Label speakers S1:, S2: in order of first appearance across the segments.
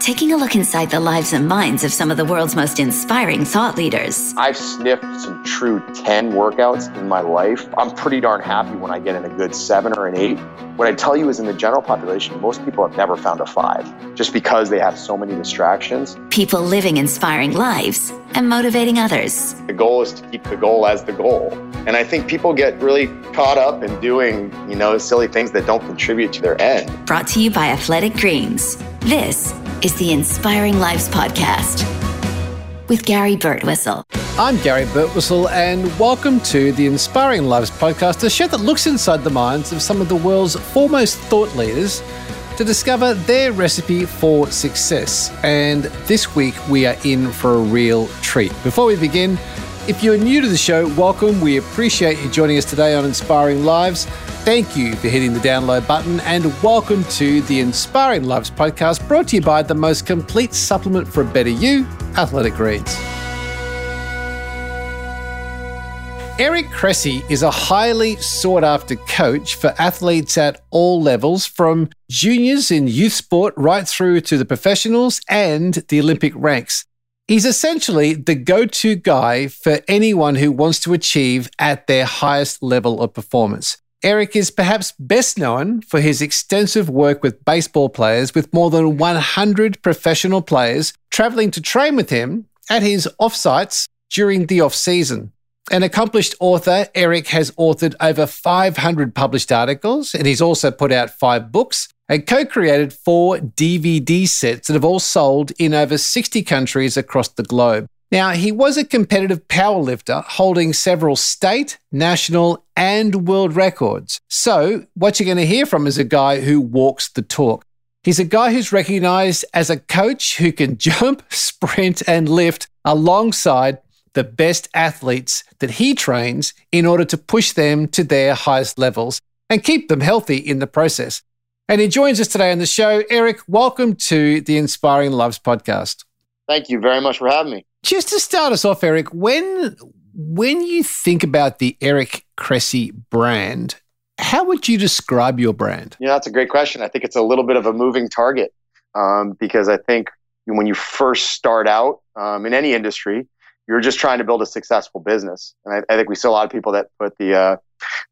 S1: taking a look inside the lives and minds of some of the world's most inspiring thought leaders.
S2: I've sniffed some true 10 workouts in my life. I'm pretty darn happy when I get in a good seven or an eight. What I tell you is in the general population, most people have never found a five just because they have so many distractions.
S1: People living inspiring lives and motivating others.
S2: The goal is to keep the goal as the goal. And I think people get really caught up in doing, you know, silly things that don't contribute to their end.
S1: Brought to you by Athletic Greens. This is the Inspiring Lives Podcast with Gary Birtwistle.
S3: I'm Gary Birtwistle, and welcome to the Inspiring Lives Podcast, a show that looks inside the minds of some of the world's foremost thought leaders to discover their recipe for success. And this week, we are in for a real treat. Before we begin, if you're new to the show, welcome. We appreciate you joining us today on Inspiring Lives. Thank you for hitting the download button and welcome to the Inspiring Lives podcast brought to you by the most complete supplement for a better you, Athletic Greens. Eric Cressey is a highly sought after coach for athletes at all levels, from juniors in youth sport right through to the professionals and the Olympic ranks. He's essentially the go to guy for anyone who wants to achieve at their highest level of performance. Eric is perhaps best known for his extensive work with baseball players, with more than 100 professional players traveling to train with him at his offsites during the off season. An accomplished author, Eric has authored over 500 published articles, and he's also put out five books and co created four DVD sets that have all sold in over 60 countries across the globe. Now, he was a competitive powerlifter holding several state, national, and world records. So, what you're going to hear from is a guy who walks the talk. He's a guy who's recognized as a coach who can jump, sprint, and lift alongside the best athletes that he trains in order to push them to their highest levels and keep them healthy in the process. And he joins us today on the show. Eric, welcome to the Inspiring Loves podcast.
S2: Thank you very much for having me.
S3: Just to start us off, Eric, when when you think about the Eric Cressey brand, how would you describe your brand?
S2: Yeah, that's a great question. I think it's a little bit of a moving target um, because I think when you first start out um, in any industry, you're just trying to build a successful business. And I, I think we see a lot of people that put the uh,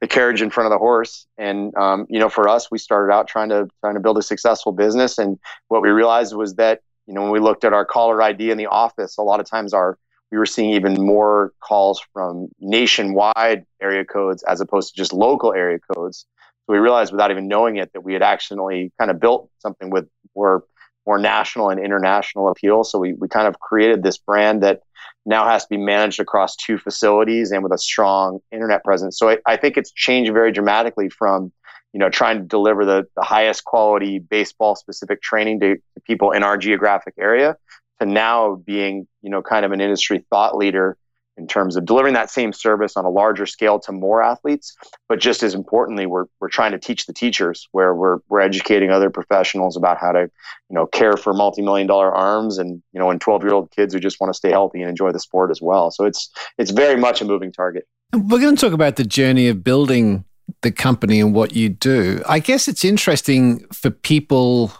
S2: the carriage in front of the horse. And um, you know, for us, we started out trying to trying to build a successful business. And what we realized was that you know when we looked at our caller ID in the office, a lot of times our we were seeing even more calls from nationwide area codes as opposed to just local area codes. So we realized without even knowing it that we had accidentally kind of built something with more more national and international appeal. So we, we kind of created this brand that now has to be managed across two facilities and with a strong internet presence. So I, I think it's changed very dramatically from, you know, trying to deliver the, the highest quality baseball specific training to, to people in our geographic area to now being, you know, kind of an industry thought leader in terms of delivering that same service on a larger scale to more athletes. But just as importantly, we're, we're trying to teach the teachers where we're, we're educating other professionals about how to, you know, care for multi-million dollar arms and, you know, and 12 year old kids who just want to stay healthy and enjoy the sport as well. So it's, it's very much a moving target.
S3: We're going to talk about the journey of building the company and what you do. I guess it's interesting for people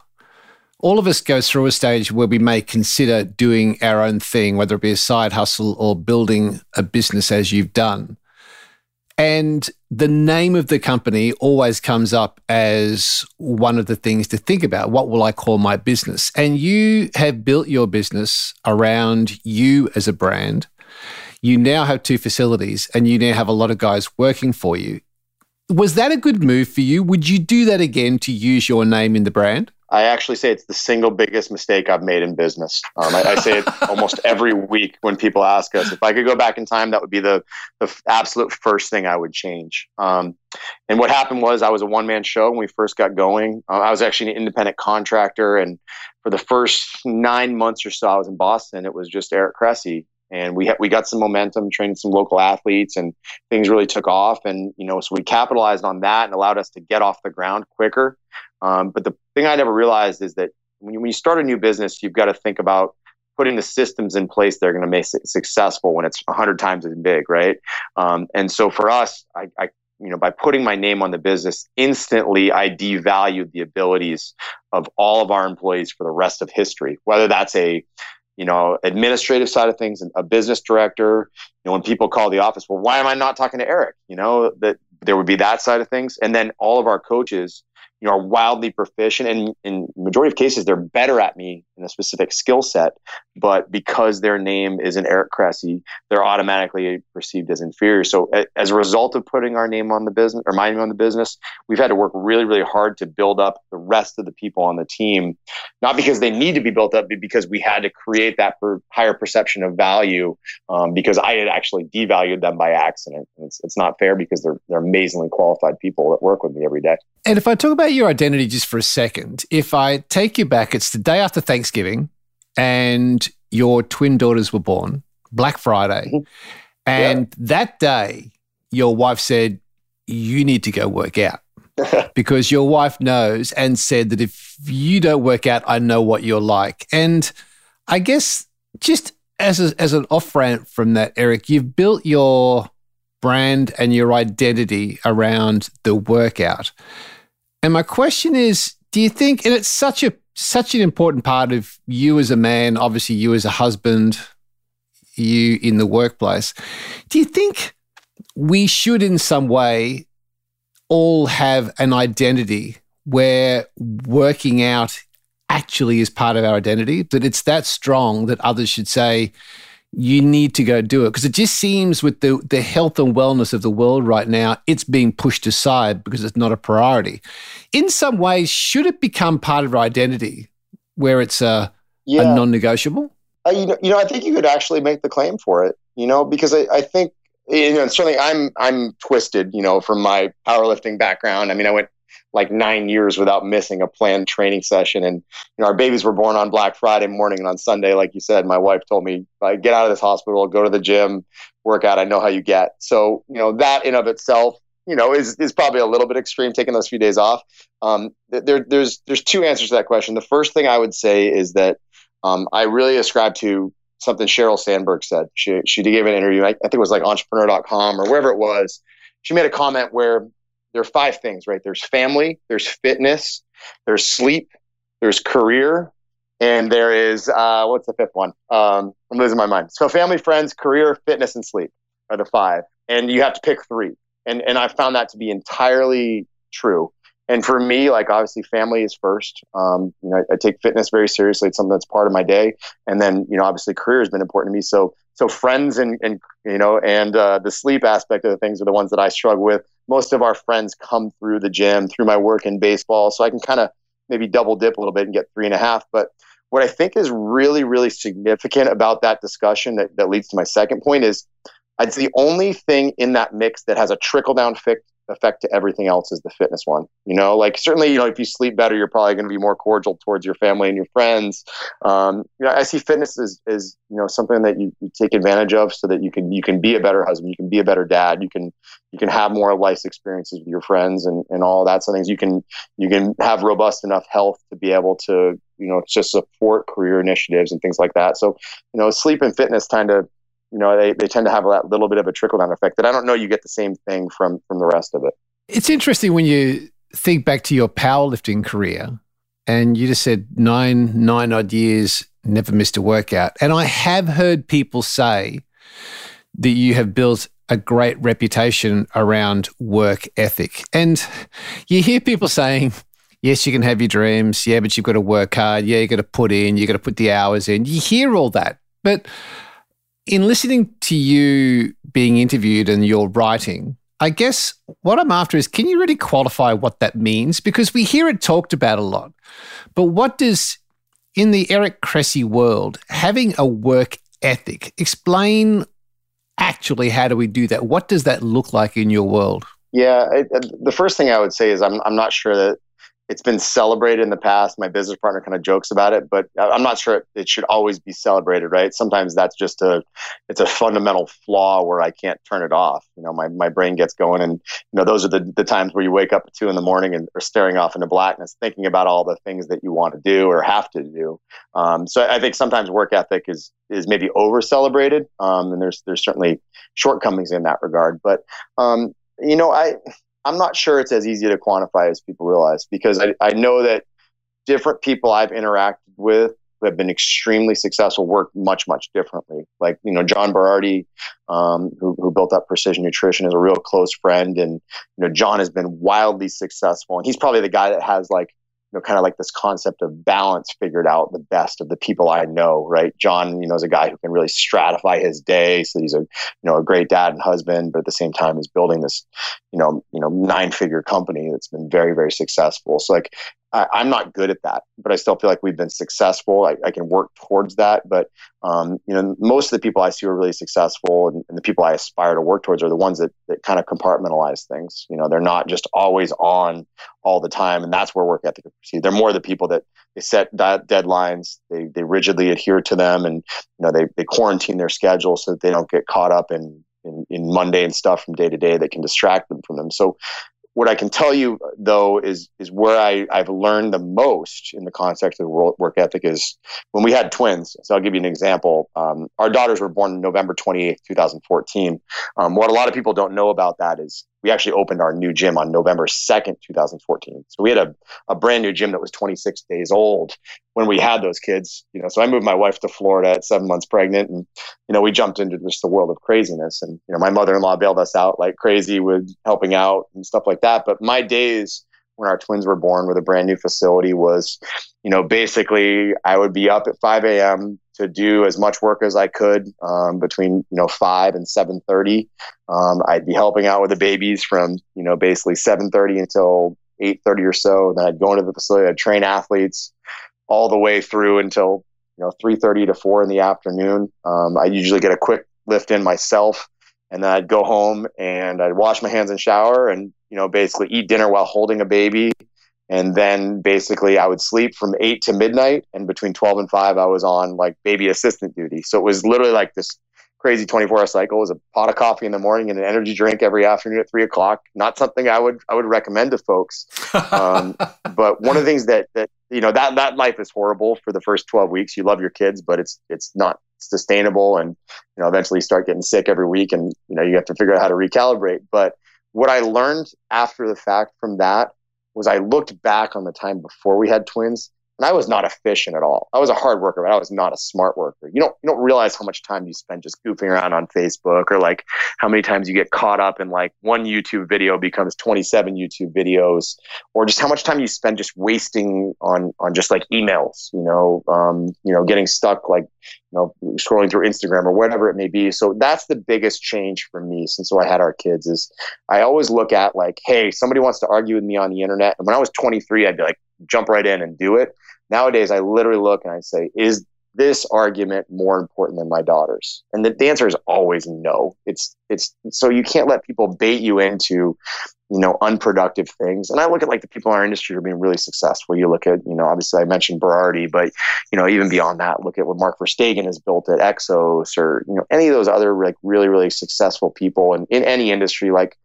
S3: all of us go through a stage where we may consider doing our own thing, whether it be a side hustle or building a business as you've done. And the name of the company always comes up as one of the things to think about. What will I call my business? And you have built your business around you as a brand. You now have two facilities and you now have a lot of guys working for you. Was that a good move for you? Would you do that again to use your name in the brand?
S2: I actually say it's the single biggest mistake I've made in business. Um, I, I, say it almost every week when people ask us if I could go back in time. That would be the the absolute first thing I would change. Um, and what happened was I was a one man show when we first got going. Uh, I was actually an independent contractor, and for the first nine months or so, I was in Boston. It was just Eric Cressey, and we ha- we got some momentum, trained some local athletes, and things really took off. And you know, so we capitalized on that and allowed us to get off the ground quicker. Um, but the thing I never realized is that when you, when you start a new business, you've got to think about putting the systems in place that are going to make it successful when it's 100 times as big, right? Um, and so for us, I, I, you know, by putting my name on the business, instantly I devalued the abilities of all of our employees for the rest of history. Whether that's a you know, administrative side of things, a business director. You know, when people call the office, well, why am I not talking to Eric? You know, that there would be that side of things, and then all of our coaches you know, are wildly proficient and in majority of cases they're better at me in a specific skill set. But because their name is an Eric Cressey, they're automatically perceived as inferior. So as a result of putting our name on the business or my name on the business, we've had to work really, really hard to build up the rest of the people on the team, not because they need to be built up, but because we had to create that per higher perception of value um, because I had actually devalued them by accident. It's, it's not fair because they're, they're amazingly qualified people that work with me every day.
S3: And if I talk about your identity just for a second, if I take you back, it's the day after Thanksgiving and your twin daughters were born, Black Friday. Mm-hmm. And yeah. that day, your wife said, You need to go work out. because your wife knows and said that if you don't work out, I know what you're like. And I guess just as, a, as an off ramp from that, Eric, you've built your brand and your identity around the workout. And my question is, do you think, and it's such a such an important part of you as a man, obviously you as a husband, you in the workplace. Do you think we should in some way all have an identity where working out actually is part of our identity, that it's that strong that others should say, you need to go do it. Because it just seems with the the health and wellness of the world right now it's being pushed aside because it's not a priority. In some ways should it become part of our identity where it's a, yeah. a non-negotiable?
S2: Uh, you, know, you know i think you could actually make the claim for it you know because i, I think you know certainly i'm i'm twisted you know from my powerlifting background. I mean i went like nine years without missing a planned training session. And you know, our babies were born on Black Friday morning, and on Sunday, like you said, my wife told me, like, "Get out of this hospital, go to the gym, work out. I know how you get." So you know, that in of itself, you know, is is probably a little bit extreme taking those few days off. Um, there, there's there's two answers to that question. The first thing I would say is that um, I really ascribe to something Sheryl Sandberg said. She she gave an interview. I, I think it was like Entrepreneur.com or wherever it was. She made a comment where there are five things, right? There's family, there's fitness, there's sleep, there's career, and there is uh, what's the fifth one? Um, I'm losing my mind. So family, friends, career, fitness, and sleep are the five, and you have to pick three. And and I found that to be entirely true. And for me, like obviously, family is first. Um, you know, I, I, take fitness very seriously. It's something that's part of my day. And then, you know, obviously, career has been important to me. So, so friends and and you know, and uh, the sleep aspect of the things are the ones that I struggle with most of our friends come through the gym through my work in baseball. So I can kind of maybe double dip a little bit and get three and a half. But what I think is really, really significant about that discussion that, that leads to my second point is it's the only thing in that mix that has a trickle down effect effect to everything else is the fitness one. You know, like certainly, you know, if you sleep better, you're probably going to be more cordial towards your family and your friends. Um, you know, I see fitness as, as you know something that you, you, take advantage of so that you can you can be a better husband, you can be a better dad, you can you can have more life experiences with your friends and, and all that. So things you can you can have robust enough health to be able to you know just support career initiatives and things like that. So you know, sleep and fitness kind of you know they, they tend to have that little bit of a trickle down effect that I don't know you get the same thing from from the rest of it.
S3: It's interesting when you think back to your powerlifting career and you just said nine nine odd years never missed a workout. And I have heard people say that you have built a great reputation around work ethic. And you hear people saying yes you can have your dreams. Yeah but you've got to work hard. Yeah you've got to put in. You've got to put the hours in. You hear all that. But in listening to you being interviewed and your writing, I guess what I'm after is can you really qualify what that means? Because we hear it talked about a lot. But what does, in the Eric Cressey world, having a work ethic, explain actually how do we do that? What does that look like in your world?
S2: Yeah, the first thing I would say is I'm, I'm not sure that it's been celebrated in the past. My business partner kind of jokes about it, but I'm not sure it should always be celebrated, right? Sometimes that's just a, it's a fundamental flaw where I can't turn it off. You know, my, my brain gets going and, you know, those are the, the times where you wake up at two in the morning and are staring off into blackness, thinking about all the things that you want to do or have to do. Um, so I think sometimes work ethic is, is maybe over celebrated. Um, and there's, there's certainly shortcomings in that regard, but, um, You know, I I'm not sure it's as easy to quantify as people realize because I, I know that different people I've interacted with who have been extremely successful work much much differently. Like you know John Berardi, um, who, who built up Precision Nutrition, is a real close friend, and you know John has been wildly successful, and he's probably the guy that has like know, kind of like this concept of balance figured out the best of the people I know, right? John, you know, is a guy who can really stratify his day. So he's a, you know, a great dad and husband, but at the same time is building this, you know, you know, nine figure company that's been very, very successful. So like I, am not good at that, but I still feel like we've been successful. I, I can work towards that. But, um, you know, most of the people I see are really successful and, and, the people I aspire to work towards are the ones that, that kind of compartmentalize things. You know, they're not just always on all the time. And that's where work ethic proceed. They're more the people that they set deadlines, they, they rigidly adhere to them and, you know, they, they quarantine their schedule so that they don't get caught up in, in, in mundane stuff from day to day that can distract them from them. So what I can tell you though is is where I, I've learned the most in the context of work ethic is when we had twins. So I'll give you an example. Um, our daughters were born November 28th, 2014. Um, what a lot of people don't know about that is we actually opened our new gym on November 2nd, 2014. So we had a, a brand new gym that was 26 days old when we had those kids, you know, so I moved my wife to Florida at seven months pregnant and, you know, we jumped into just the world of craziness and, you know, my mother-in-law bailed us out like crazy with helping out and stuff like that. But my days when our twins were born with a brand new facility was, you know, basically I would be up at 5 a.m. to do as much work as I could um, between, you know, 5 and 7.30. Um, I'd be helping out with the babies from, you know, basically 7.30 until 8.30 or so. Then I'd go into the facility, I'd train athletes all the way through until, you know, 3.30 to 4 in the afternoon. Um, I usually get a quick lift in myself and then I'd go home and I'd wash my hands and shower and you know basically eat dinner while holding a baby and then basically I would sleep from 8 to midnight and between 12 and 5 I was on like baby assistant duty. So it was literally like this crazy 24 hour cycle. It was a pot of coffee in the morning and an energy drink every afternoon at 3 o'clock. Not something I would I would recommend to folks. Um, but one of the things that that you know that that life is horrible for the first 12 weeks. You love your kids but it's it's not sustainable. And you know eventually start getting sick every week and you know you have to figure out how to recalibrate. But what i learned after the fact from that was i looked back on the time before we had twins and I was not efficient at all. I was a hard worker, but I was not a smart worker. You don't you don't realize how much time you spend just goofing around on Facebook or like how many times you get caught up in like one YouTube video becomes 27 YouTube videos or just how much time you spend just wasting on on just like emails, you know, um, you know, getting stuck like know scrolling through Instagram or whatever it may be. So that's the biggest change for me since I had our kids is I always look at like, hey, somebody wants to argue with me on the internet. And when I was 23, I'd be like, jump right in and do it. Nowadays, I literally look and I say, is this argument more important than my daughter's? And the, the answer is always no. It's it's so you can't let people bait you into you know unproductive things and i look at like the people in our industry who are being really successful you look at you know obviously i mentioned berardi but you know even beyond that look at what mark verstegen has built at exos or you know any of those other like really really successful people and in any industry like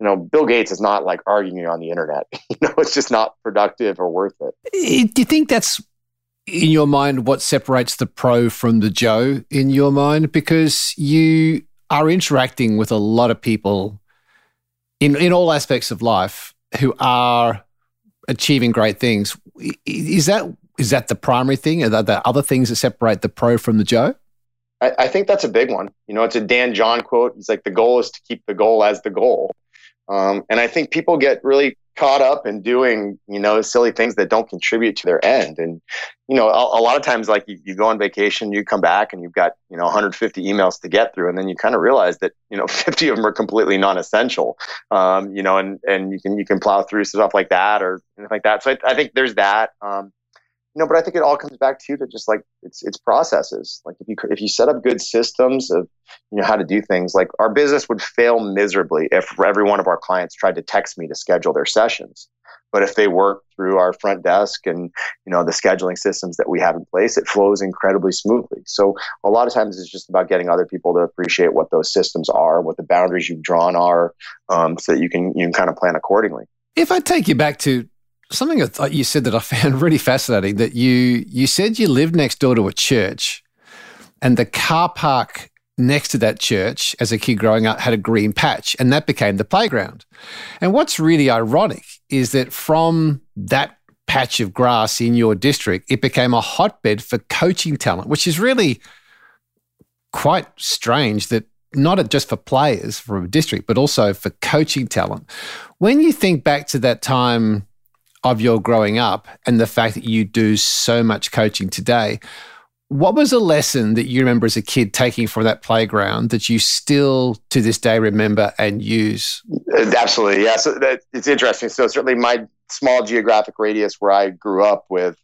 S2: you know, Bill Gates is not like arguing on the internet. you know, it's just not productive or worth it.
S3: Eh, do you think that's in your mind what separates the pro from the Joe in your mind? Because you are interacting with a lot of people in, in all aspects of life who are achieving great things. Is that is that the primary thing? Are there other things that separate the pro from the Joe?
S2: I, I think that's a big one. You know, it's a Dan John quote. He's like, the goal is to keep the goal as the goal. Um, and I think people get really caught up in doing, you know, silly things that don't contribute to their end. And, you know, a, a lot of times, like you, you, go on vacation, you come back and you've got, you know, 150 emails to get through. And then you kind of realize that, you know, 50 of them are completely non-essential, um, you know, and, and you can, you can plow through stuff like that or like that. So I, I think there's that. Um, you know, but I think it all comes back to to just like it's it's processes. Like if you if you set up good systems of you know how to do things, like our business would fail miserably if every one of our clients tried to text me to schedule their sessions. But if they work through our front desk and you know the scheduling systems that we have in place, it flows incredibly smoothly. So a lot of times it's just about getting other people to appreciate what those systems are, what the boundaries you've drawn are, um, so that you can you can kind of plan accordingly.
S3: If I take you back to something that you said that I found really fascinating that you you said you lived next door to a church and the car park next to that church as a kid growing up had a green patch, and that became the playground. And what's really ironic is that from that patch of grass in your district, it became a hotbed for coaching talent, which is really quite strange that not just for players from a district, but also for coaching talent. When you think back to that time of your growing up and the fact that you do so much coaching today, what was a lesson that you remember as a kid taking from that playground that you still to this day remember and use?
S2: Absolutely. Yeah. So that, it's interesting. So certainly my small geographic radius where I grew up with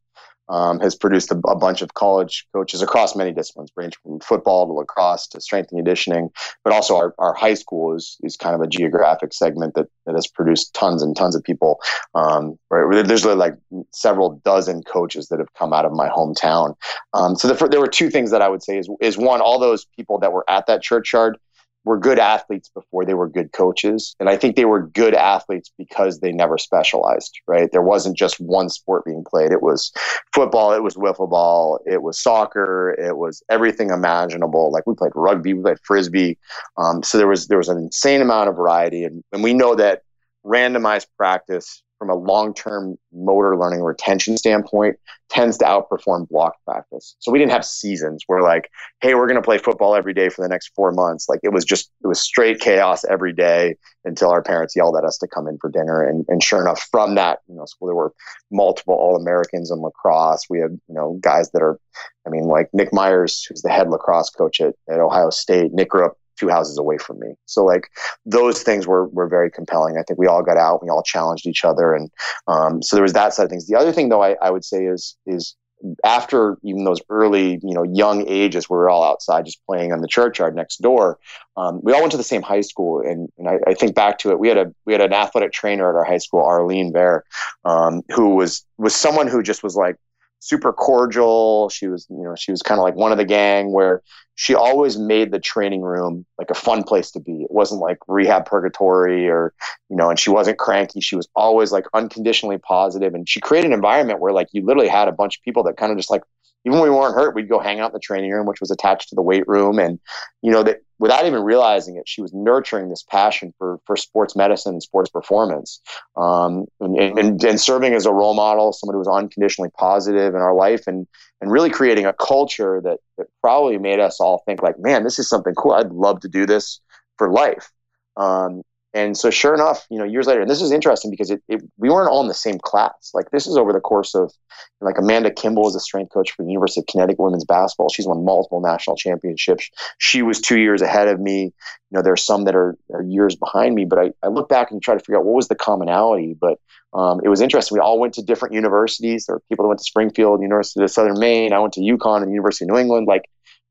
S2: um, has produced a, a, bunch of college coaches across many disciplines, ranging from football to lacrosse to strength and conditioning. But also, our, our high school is, is kind of a geographic segment that, that has produced tons and tons of people. Um, right? There's like several dozen coaches that have come out of my hometown. Um, so the, there were two things that I would say is, is one, all those people that were at that churchyard were good athletes before they were good coaches. And I think they were good athletes because they never specialized, right? There wasn't just one sport being played. It was football, it was wiffle ball, it was soccer, it was everything imaginable. Like we played rugby, we played frisbee. Um, so there was there was an insane amount of variety. And, and we know that randomized practice from a long-term motor learning retention standpoint tends to outperform block practice. So we didn't have seasons where like, hey, we're going to play football every day for the next 4 months. Like it was just it was straight chaos every day until our parents yelled at us to come in for dinner and and sure enough from that, you know, school there were multiple all-Americans in lacrosse. We had, you know, guys that are I mean, like Nick Myers, who's the head lacrosse coach at, at Ohio State. Nick grew up two houses away from me. So like those things were were very compelling. I think we all got out, we all challenged each other, and um, so there was that side of things. The other thing, though, I, I would say is is after even those early, you know, young ages we were all outside just playing on the churchyard next door, um, we all went to the same high school. And, and I, I, think back to it, we had a we had an athletic trainer at our high school, Arlene Bear, um, who was was someone who just was like super cordial. She was, you know, she was kind of like one of the gang where she always made the training room like a fun place to be. It wasn't like rehab purgatory or, you know, and she wasn't cranky. She was always like unconditionally positive and she created an environment where like you literally had a bunch of people that kind of just like even when we weren't hurt, we'd go hang out in the training room, which was attached to the weight room. And, you know, that without even realizing it, she was nurturing this passion for, for sports medicine and sports performance. Um, and, and, and serving as a role model, someone who was unconditionally positive in our life and, and really creating a culture that, that probably made us all think like, man, this is something cool. I'd love to do this for life. Um, and so, sure enough, you know, years later, and this is interesting because it, it, we weren't all in the same class. Like this is over the course of, like Amanda Kimball is a strength coach for the University of Connecticut women's basketball. She's won multiple national championships. She was two years ahead of me. You know, there are some that are, are years behind me. But I, I look back and try to figure out what was the commonality. But um, it was interesting. We all went to different universities. There were people that went to Springfield, University of Southern Maine. I went to UConn and the University of New England. Like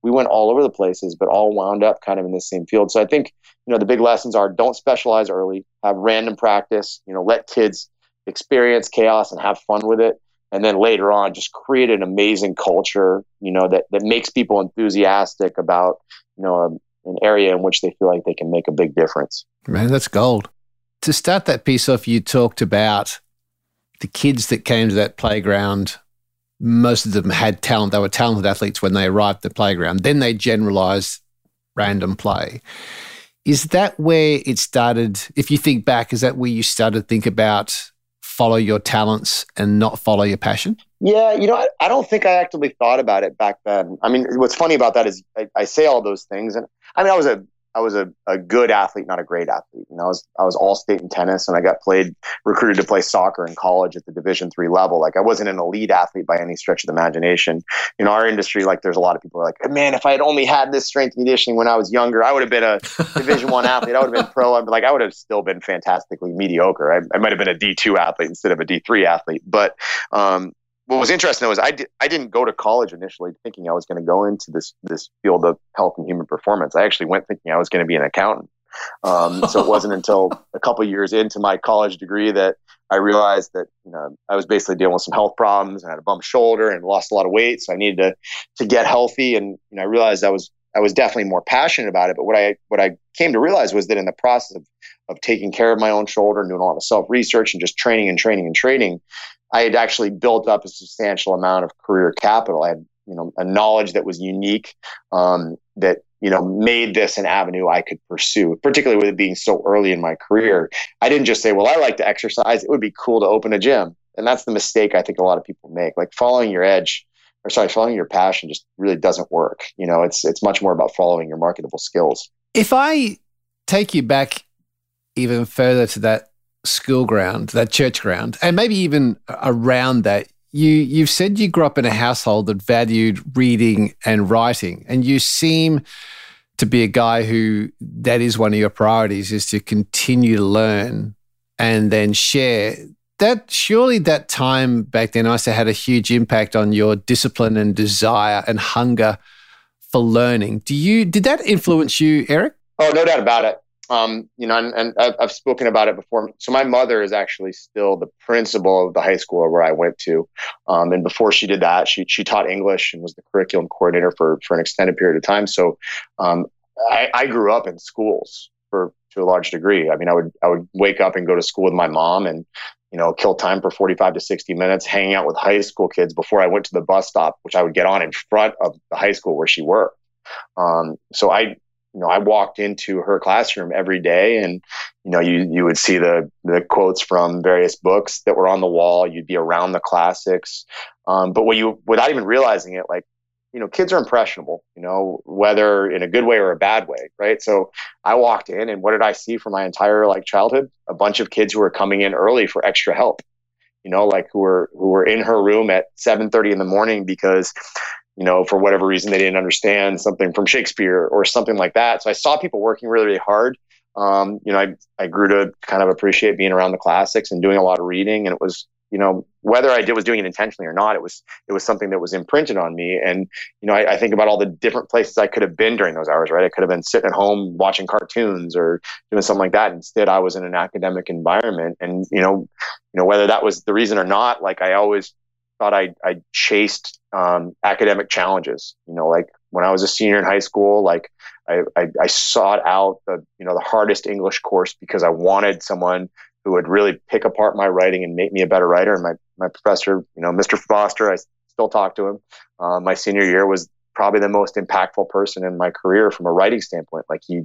S2: we went all over the places, but all wound up kind of in the same field. So I think, you know, the big lessons are don't specialize early, have random practice, you know, let kids experience chaos and have fun with it. And then later on, just create an amazing culture, you know, that, that makes people enthusiastic about, you know, um, an area in which they feel like they can make a big difference.
S3: Man, that's gold. To start that piece off, you talked about the kids that came to that playground most of them had talent. They were talented athletes when they arrived at the playground. Then they generalized random play. Is that where it started? If you think back, is that where you started to think about follow your talents and not follow your passion?
S2: Yeah, you know, I, I don't think I actively thought about it back then. I mean, what's funny about that is I, I say all those things, and I mean, I was a I was a, a good athlete, not a great athlete. You know, I was I was all state in tennis, and I got played recruited to play soccer in college at the Division three level. Like I wasn't an elite athlete by any stretch of the imagination. In our industry, like there's a lot of people are like, man, if I had only had this strength conditioning when I was younger, I would have been a Division one athlete. I would have been pro. I'd be like I would have still been fantastically mediocre. I, I might have been a D two athlete instead of a D three athlete. But um, what was interesting was I, di- I didn't go to college initially thinking I was going to go into this this field of health and human performance. I actually went thinking I was going to be an accountant. Um, so it wasn't until a couple years into my college degree that I realized that you know I was basically dealing with some health problems and had a bum shoulder and lost a lot of weight. So I needed to to get healthy, and you know, I realized I was I was definitely more passionate about it. But what I what I came to realize was that in the process of of taking care of my own shoulder and doing a lot of self research and just training and training and training, I had actually built up a substantial amount of career capital. I had, you know, a knowledge that was unique, um, that you know, made this an avenue I could pursue, particularly with it being so early in my career. I didn't just say, well, I like to exercise. It would be cool to open a gym. And that's the mistake I think a lot of people make. Like following your edge or sorry, following your passion just really doesn't work. You know, it's it's much more about following your marketable skills.
S3: If I take you back even further to that school ground, that church ground, and maybe even around that, you you've said you grew up in a household that valued reading and writing, and you seem to be a guy who that is one of your priorities is to continue to learn and then share that surely that time back then also had a huge impact on your discipline and desire and hunger for learning. Do you did that influence you, Eric?
S2: Oh, no doubt about it. Um, you know, and, and, I've spoken about it before. So my mother is actually still the principal of the high school where I went to. Um, and before she did that, she she taught English and was the curriculum coordinator for for an extended period of time. So um, I, I grew up in schools for to a large degree. I mean, I would I would wake up and go to school with my mom, and you know, kill time for 45 to 60 minutes hanging out with high school kids before I went to the bus stop, which I would get on in front of the high school where she worked. Um, so I, you know, I walked into her classroom every day and, you know, you, you would see the, the quotes from various books that were on the wall. You'd be around the classics. Um, but what you, without even realizing it, like you know, kids are impressionable, you know, whether in a good way or a bad way, right? So I walked in and what did I see for my entire like childhood? A bunch of kids who were coming in early for extra help, you know, like who were who were in her room at 7:30 in the morning because you know, for whatever reason they didn't understand something from Shakespeare or something like that. So I saw people working really, really hard. Um, you know, I, I grew to kind of appreciate being around the classics and doing a lot of reading. And it was, you know, whether I did was doing it intentionally or not, it was it was something that was imprinted on me. And you know, I, I, think about all the different places I could have been during those hours. Right, I could have been sitting at home watching cartoons or doing something like that. Instead, I was in an academic environment, and you know, you know whether that was the reason or not. Like I always thought I I chased um, academic challenges. You know, like when I was a senior in high school, like I, I, I sought out the you know the hardest English course because I wanted someone who would really pick apart my writing and make me a better writer. And my, my professor, you know, Mr. Foster, I still talk to him. Uh, my senior year was probably the most impactful person in my career from a writing standpoint. Like he,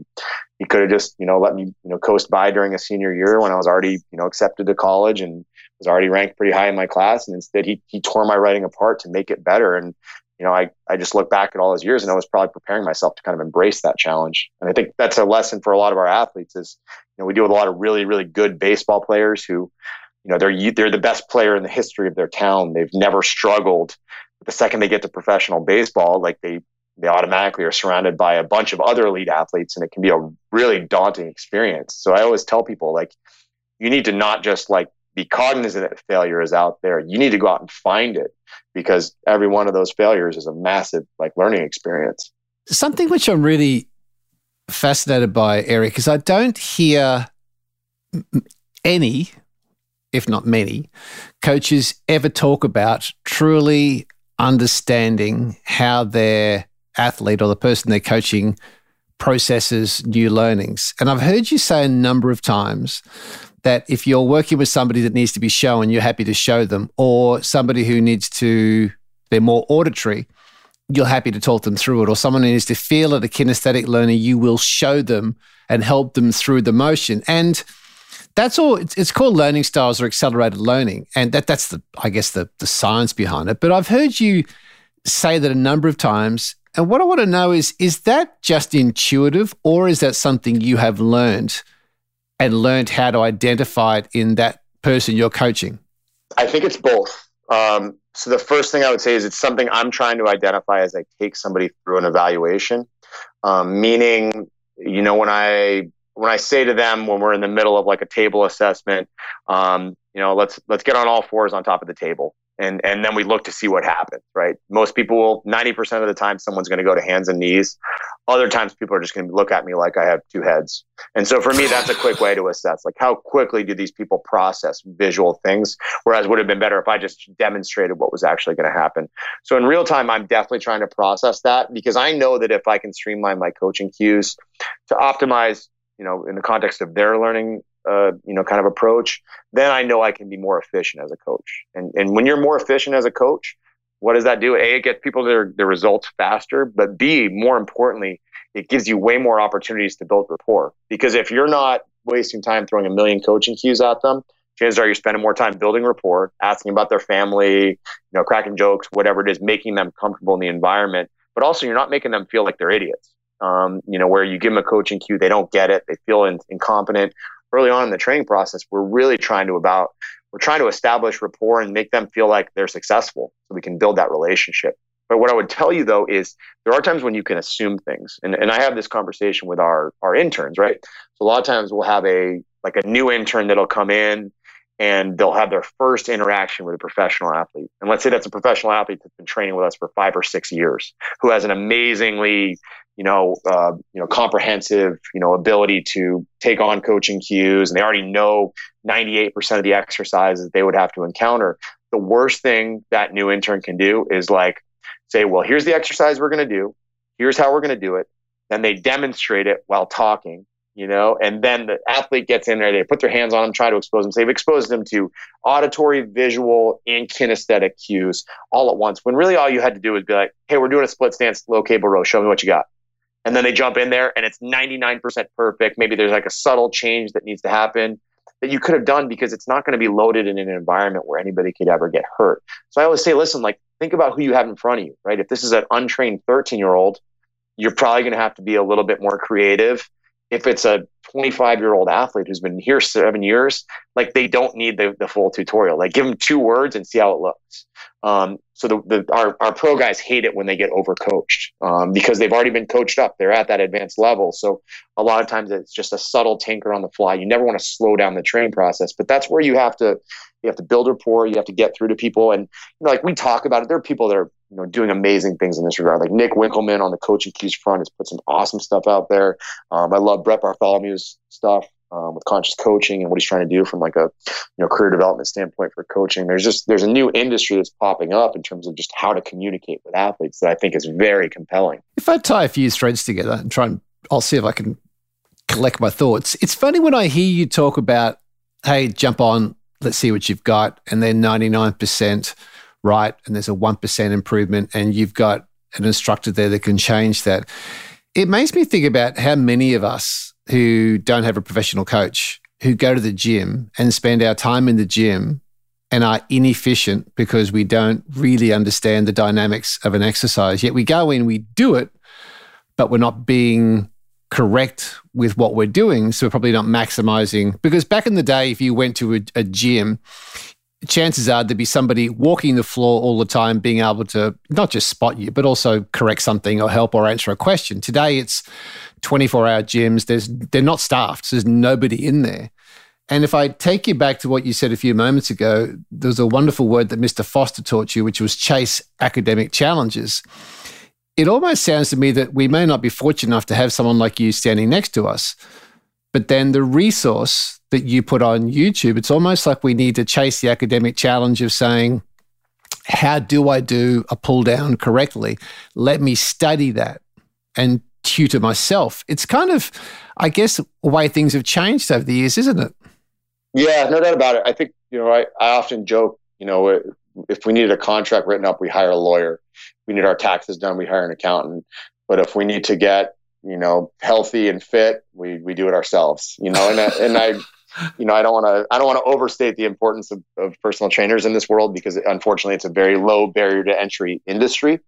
S2: he could have just, you know, let me, you know, coast by during a senior year when I was already, you know, accepted to college and was already ranked pretty high in my class. And instead he, he tore my writing apart to make it better. And, you know, I, I just look back at all those years and I was probably preparing myself to kind of embrace that challenge. And I think that's a lesson for a lot of our athletes is, you know, we deal with a lot of really, really good baseball players who, you know, they're, they're the best player in the history of their town. They've never struggled. But the second they get to professional baseball, like they, they automatically are surrounded by a bunch of other elite athletes and it can be a really daunting experience. So I always tell people like, you need to not just like be cognizant that failure is out there. You need to go out and find it because every one of those failures is a massive like learning experience.
S3: Something which I'm really fascinated by, Eric, is I don't hear any, if not many, coaches ever talk about truly understanding how their athlete or the person they're coaching processes new learnings. And I've heard you say a number of times that if you're working with somebody that needs to be shown, you're happy to show them, or somebody who needs to, they're more auditory, you're happy to talk them through it, or someone who needs to feel it, a kinesthetic learner, you will show them and help them through the motion. And that's all it's, called learning styles or accelerated learning. And that that's the I guess the the science behind it. But I've heard you say that a number of times. And what I want to know is is that just intuitive or is that something you have learned and learned how to identify it in that person you're coaching?
S2: I think it's both. Um, so the first thing I would say is it's something I'm trying to identify as I take somebody through an evaluation. Um, meaning, you know, when I when I say to them when we're in the middle of like a table assessment, um, you know, let's let's get on all fours on top of the table and and then we look to see what happens right? Most people will 90% of the time someone's going to go to hands and knees. Other times people are just going to look at me like i have two heads. And so for me that's a quick way to assess like how quickly do these people process visual things? Whereas would have been better if i just demonstrated what was actually going to happen. So in real time i'm definitely trying to process that because i know that if i can streamline my coaching cues to optimize you know in the context of their learning uh, you know, kind of approach, then I know I can be more efficient as a coach. And and when you're more efficient as a coach, what does that do? A, it gets people their their results faster, but B, more importantly, it gives you way more opportunities to build rapport. Because if you're not wasting time throwing a million coaching cues at them, chances are you're spending more time building rapport, asking about their family, you know, cracking jokes, whatever it is, making them comfortable in the environment. But also, you're not making them feel like they're idiots. Um, you know, where you give them a coaching cue, they don't get it, they feel in, incompetent. Early on in the training process, we're really trying to about we're trying to establish rapport and make them feel like they're successful, so we can build that relationship. But what I would tell you though is there are times when you can assume things, and, and I have this conversation with our our interns, right? So a lot of times we'll have a like a new intern that'll come in and they'll have their first interaction with a professional athlete. And let's say that's a professional athlete that's been training with us for five or six years, who has an amazingly, you know, uh, you know, comprehensive, you know, ability to take on coaching cues, and they already know 98% of the exercises they would have to encounter. The worst thing that new intern can do is like say, well, here's the exercise we're going to do. Here's how we're going to do it. Then they demonstrate it while talking you know, and then the athlete gets in there, they put their hands on them, try to expose them. So they've exposed them to auditory, visual, and kinesthetic cues all at once. When really all you had to do was be like, hey, we're doing a split stance, low cable row, show me what you got. And then they jump in there and it's 99% perfect. Maybe there's like a subtle change that needs to happen that you could have done because it's not going to be loaded in an environment where anybody could ever get hurt. So I always say, listen, like think about who you have in front of you, right? If this is an untrained 13 year old, you're probably going to have to be a little bit more creative if it's a 25 year old athlete who's been here seven years, like they don't need the, the full tutorial. Like give them two words and see how it looks. Um, so the, the, our, our pro guys hate it when they get overcoached um, because they've already been coached up. They're at that advanced level. So a lot of times it's just a subtle tinker on the fly. You never want to slow down the training process, but that's where you have to you have to build rapport. You have to get through to people, and you know, like we talk about it. There are people that are you know doing amazing things in this regard. Like Nick Winkelman on the coaching cues front has put some awesome stuff out there. Um, I love Brett Bartholomew's stuff um, with conscious coaching and what he's trying to do from like a you know career development standpoint for coaching. There's just there's a new industry that's popping up in terms of just how to communicate with athletes that I think is very compelling.
S3: If I tie a few threads together and try and I'll see if I can collect my thoughts. It's funny when I hear you talk about, hey, jump on, let's see what you've got, and then 99% right, and there's a 1% improvement, and you've got an instructor there that can change that. It makes me think about how many of us who don't have a professional coach who go to the gym and spend our time in the gym and are inefficient because we don't really understand the dynamics of an exercise. Yet we go in, we do it, but we're not being correct with what we're doing. So we're probably not maximizing. Because back in the day, if you went to a, a gym, chances are there'd be somebody walking the floor all the time, being able to not just spot you, but also correct something or help or answer a question. Today, it's 24 hour gyms. There's, they're not staffed. So there's nobody in there. And if I take you back to what you said a few moments ago, there was a wonderful word that Mr. Foster taught you, which was chase academic challenges. It almost sounds to me that we may not be fortunate enough to have someone like you standing next to us, but then the resource that you put on YouTube, it's almost like we need to chase the academic challenge of saying, how do I do a pull down correctly? Let me study that and tutor myself. It's kind of, I guess, the way things have changed over the years, isn't it?
S2: Yeah, no doubt about it. I think, you know, I, I often joke, you know, if we needed a contract written up, we hire a lawyer. If we need our taxes done, we hire an accountant. But if we need to get, you know, healthy and fit, we, we do it ourselves, you know, and, and I, you know, I don't want to, I don't want to overstate the importance of, of personal trainers in this world because unfortunately it's a very low barrier to entry industry.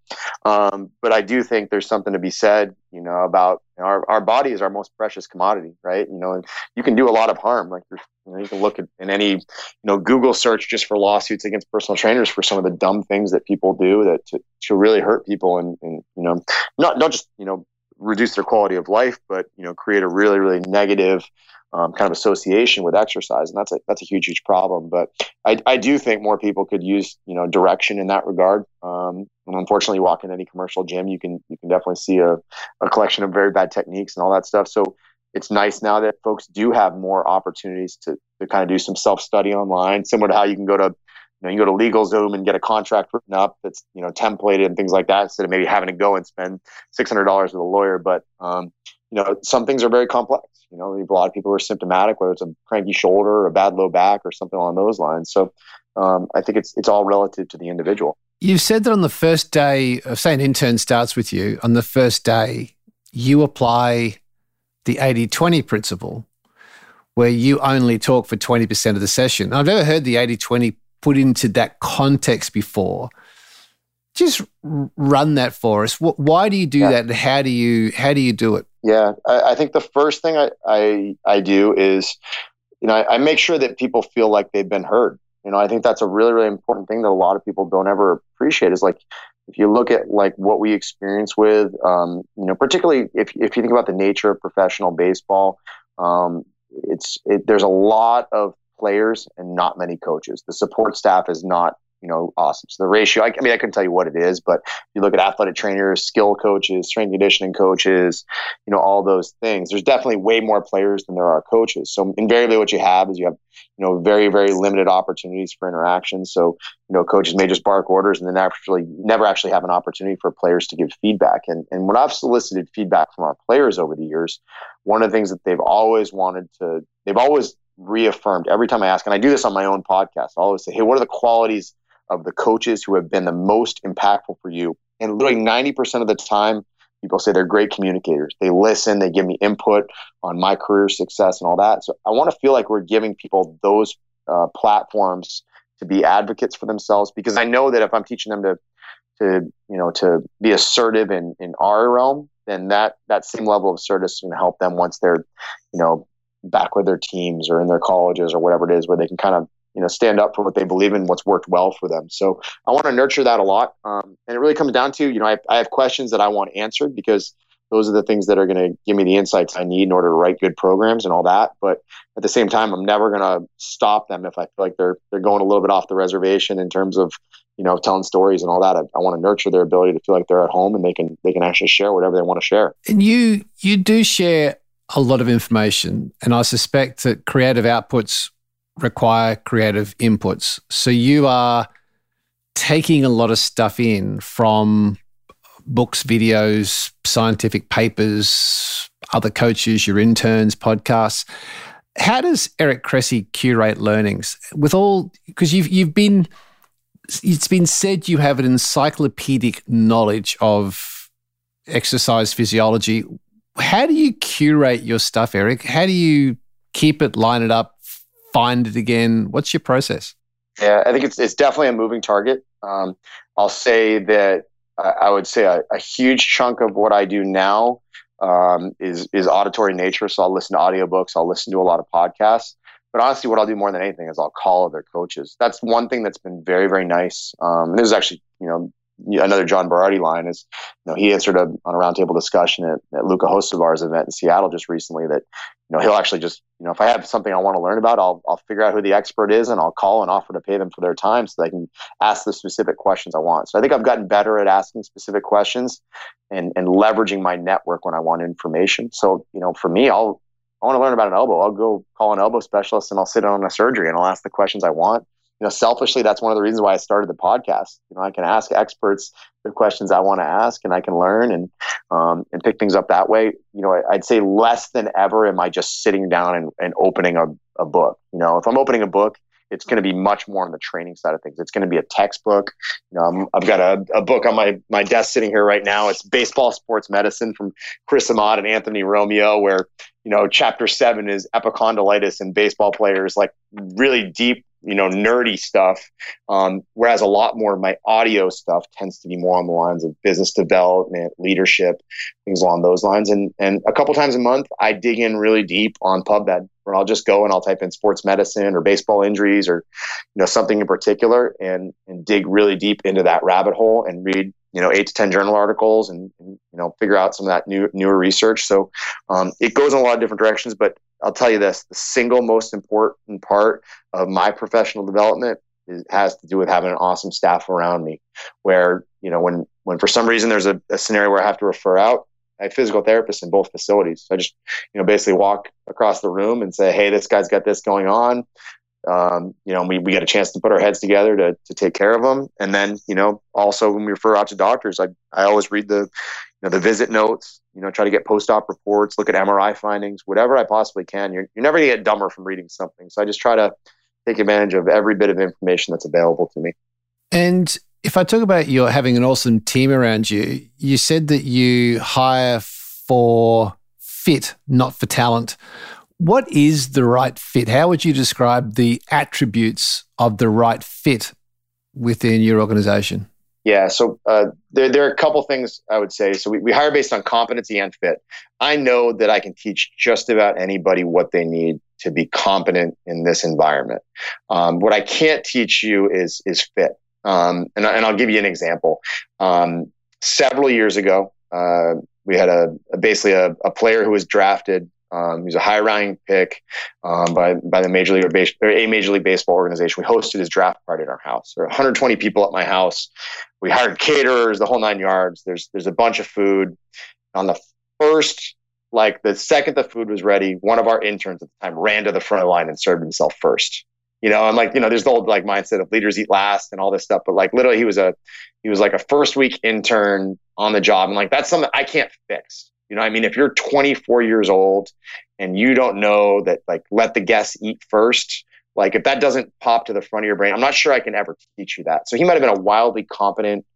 S2: Um, but I do think there's something to be said, you know, about our, our body is our most precious commodity, right? You know, and you can do a lot of harm. Like you, know, you can look at in any, you know, Google search just for lawsuits against personal trainers for some of the dumb things that people do that to, to really hurt people and, and, you know, not, not just, you know, reduce their quality of life, but, you know, create a really, really negative, um, kind of association with exercise, and that's a that's a huge huge problem. But I, I do think more people could use you know direction in that regard. Um, and unfortunately, you walk in any commercial gym, you can you can definitely see a, a collection of very bad techniques and all that stuff. So it's nice now that folks do have more opportunities to to kind of do some self study online, similar to how you can go to you know, you go to LegalZoom and get a contract written up that's you know templated and things like that instead of maybe having to go and spend six hundred dollars with a lawyer. But um, you know, some things are very complex. You know, a lot of people are symptomatic, whether it's a cranky shoulder, or a bad low back, or something along those lines. So um, I think it's it's all relative to the individual.
S3: You've said that on the first day of, say, an intern starts with you on the first day, you apply the 80 20 principle where you only talk for 20% of the session. I've never heard the 80 20 put into that context before. Just run that for us. Why do you do yeah. that, and how do you how do you do it?
S2: Yeah, I, I think the first thing I, I, I do is, you know, I, I make sure that people feel like they've been heard. You know, I think that's a really really important thing that a lot of people don't ever appreciate. Is like if you look at like what we experience with, um, you know, particularly if if you think about the nature of professional baseball, um, it's it, there's a lot of players and not many coaches. The support staff is not you know awesome. So the ratio, I, I mean, I couldn't tell you what it is, but if you look at athletic trainers, skill coaches, strength conditioning coaches, you know all those things. There's definitely way more players than there are coaches. So invariably, what you have is you have you know very very limited opportunities for interaction. So you know coaches may just bark orders and then actually never actually have an opportunity for players to give feedback. And and when I've solicited feedback from our players over the years, one of the things that they've always wanted to they've always reaffirmed every time I ask, and I do this on my own podcast. I always say, hey, what are the qualities of the coaches who have been the most impactful for you? And literally 90% of the time, people say they're great communicators. They listen, they give me input on my career success and all that. So I want to feel like we're giving people those uh, platforms to be advocates for themselves because I know that if I'm teaching them to to you know to be assertive in in our realm, then that that same level of assertiveness to help them once they're you know back with their teams or in their colleges or whatever it is where they can kind of you know stand up for what they believe in what's worked well for them. So i want to nurture that a lot um, and it really comes down to you know I, I have questions that i want answered because those are the things that are going to give me the insights i need in order to write good programs and all that. But at the same time i'm never going to stop them if i feel like they're they're going a little bit off the reservation in terms of you know telling stories and all that. I, I want to nurture their ability to feel like they're at home and they can they can actually share whatever they want to share.
S3: And you you do share a lot of information. And I suspect that creative outputs require creative inputs. So you are taking a lot of stuff in from books, videos, scientific papers, other coaches, your interns, podcasts. How does Eric Cressey curate learnings with all because you've you've been it's been said you have an encyclopedic knowledge of exercise physiology how do you curate your stuff, Eric? How do you keep it, line it up, find it again? What's your process?
S2: Yeah, I think it's it's definitely a moving target. Um, I'll say that uh, I would say a, a, huge chunk of what I do now um, is is auditory nature. So I'll listen to audiobooks, I'll listen to a lot of podcasts. But honestly, what I'll do more than anything is I'll call other coaches. That's one thing that's been very, very nice. Um, this is actually, you know, another John Berardi line is, you know, he answered a, on a roundtable discussion at, at Luka Hocevar's event in Seattle just recently that, you know, he'll actually just, you know, if I have something I want to learn about, I'll, I'll figure out who the expert is and I'll call and offer to pay them for their time so they can ask the specific questions I want. So I think I've gotten better at asking specific questions and, and leveraging my network when I want information. So, you know, for me, I'll, I want to learn about an elbow. I'll go call an elbow specialist and I'll sit on a surgery and I'll ask the questions I want you know, selfishly, that's one of the reasons why I started the podcast. You know, I can ask experts the questions I want to ask, and I can learn and um, and pick things up that way. You know, I'd say less than ever am I just sitting down and, and opening a, a book. You know, if I'm opening a book, it's going to be much more on the training side of things. It's going to be a textbook. You know, i have got a, a, book on my, my desk sitting here right now. It's Baseball Sports Medicine from Chris Ahmad and Anthony Romeo, where, you know, chapter seven is epicondylitis in baseball players, like really deep you know nerdy stuff. Um, whereas a lot more of my audio stuff tends to be more on the lines of business development leadership things along those lines. And and a couple times a month i dig in really deep on pubmed where i'll just go and i'll type in sports medicine or baseball injuries or you know something in particular and and dig really deep into that rabbit hole and read you know eight to ten journal articles and, and you know figure out some of that new newer research so um, it goes in a lot of different directions but I'll tell you this: the single most important part of my professional development is, has to do with having an awesome staff around me. Where you know, when when for some reason there's a, a scenario where I have to refer out, I have physical therapists in both facilities. So I just you know basically walk across the room and say, "Hey, this guy's got this going on." Um, you know, we, we get a chance to put our heads together to, to take care of them. And then, you know, also when we refer out to doctors, I, I always read the, you know, the visit notes, you know, try to get post-op reports, look at MRI findings, whatever I possibly can. You're, you're never to get dumber from reading something. So I just try to take advantage of every bit of information that's available to me.
S3: And if I talk about your having an awesome team around you, you said that you hire for fit, not for talent. What is the right fit? How would you describe the attributes of the right fit within your organization?
S2: Yeah, so uh, there, there are a couple things I would say. So we, we hire based on competency and fit. I know that I can teach just about anybody what they need to be competent in this environment. Um, what I can't teach you is is fit. Um, and, and, I'll give you an example. Um, several years ago, uh, we had a, a basically a, a, player who was drafted. Um, he was a high ranking pick um, by by the major league or, base, or, a major league baseball organization. We hosted his draft party at our house. There were 120 people at my house. We hired caterers, the whole nine yards. There's there's a bunch of food. On the first, like the second the food was ready, one of our interns at the time ran to the front of the line and served himself first. You know, I'm like, you know, there's the old like mindset of leaders eat last and all this stuff. But like literally he was a he was like a first week intern on the job. And like that's something I can't fix. You know, I mean, if you're 24 years old and you don't know that like let the guests eat first, like if that doesn't pop to the front of your brain, I'm not sure I can ever teach you that. So he might have been a wildly competent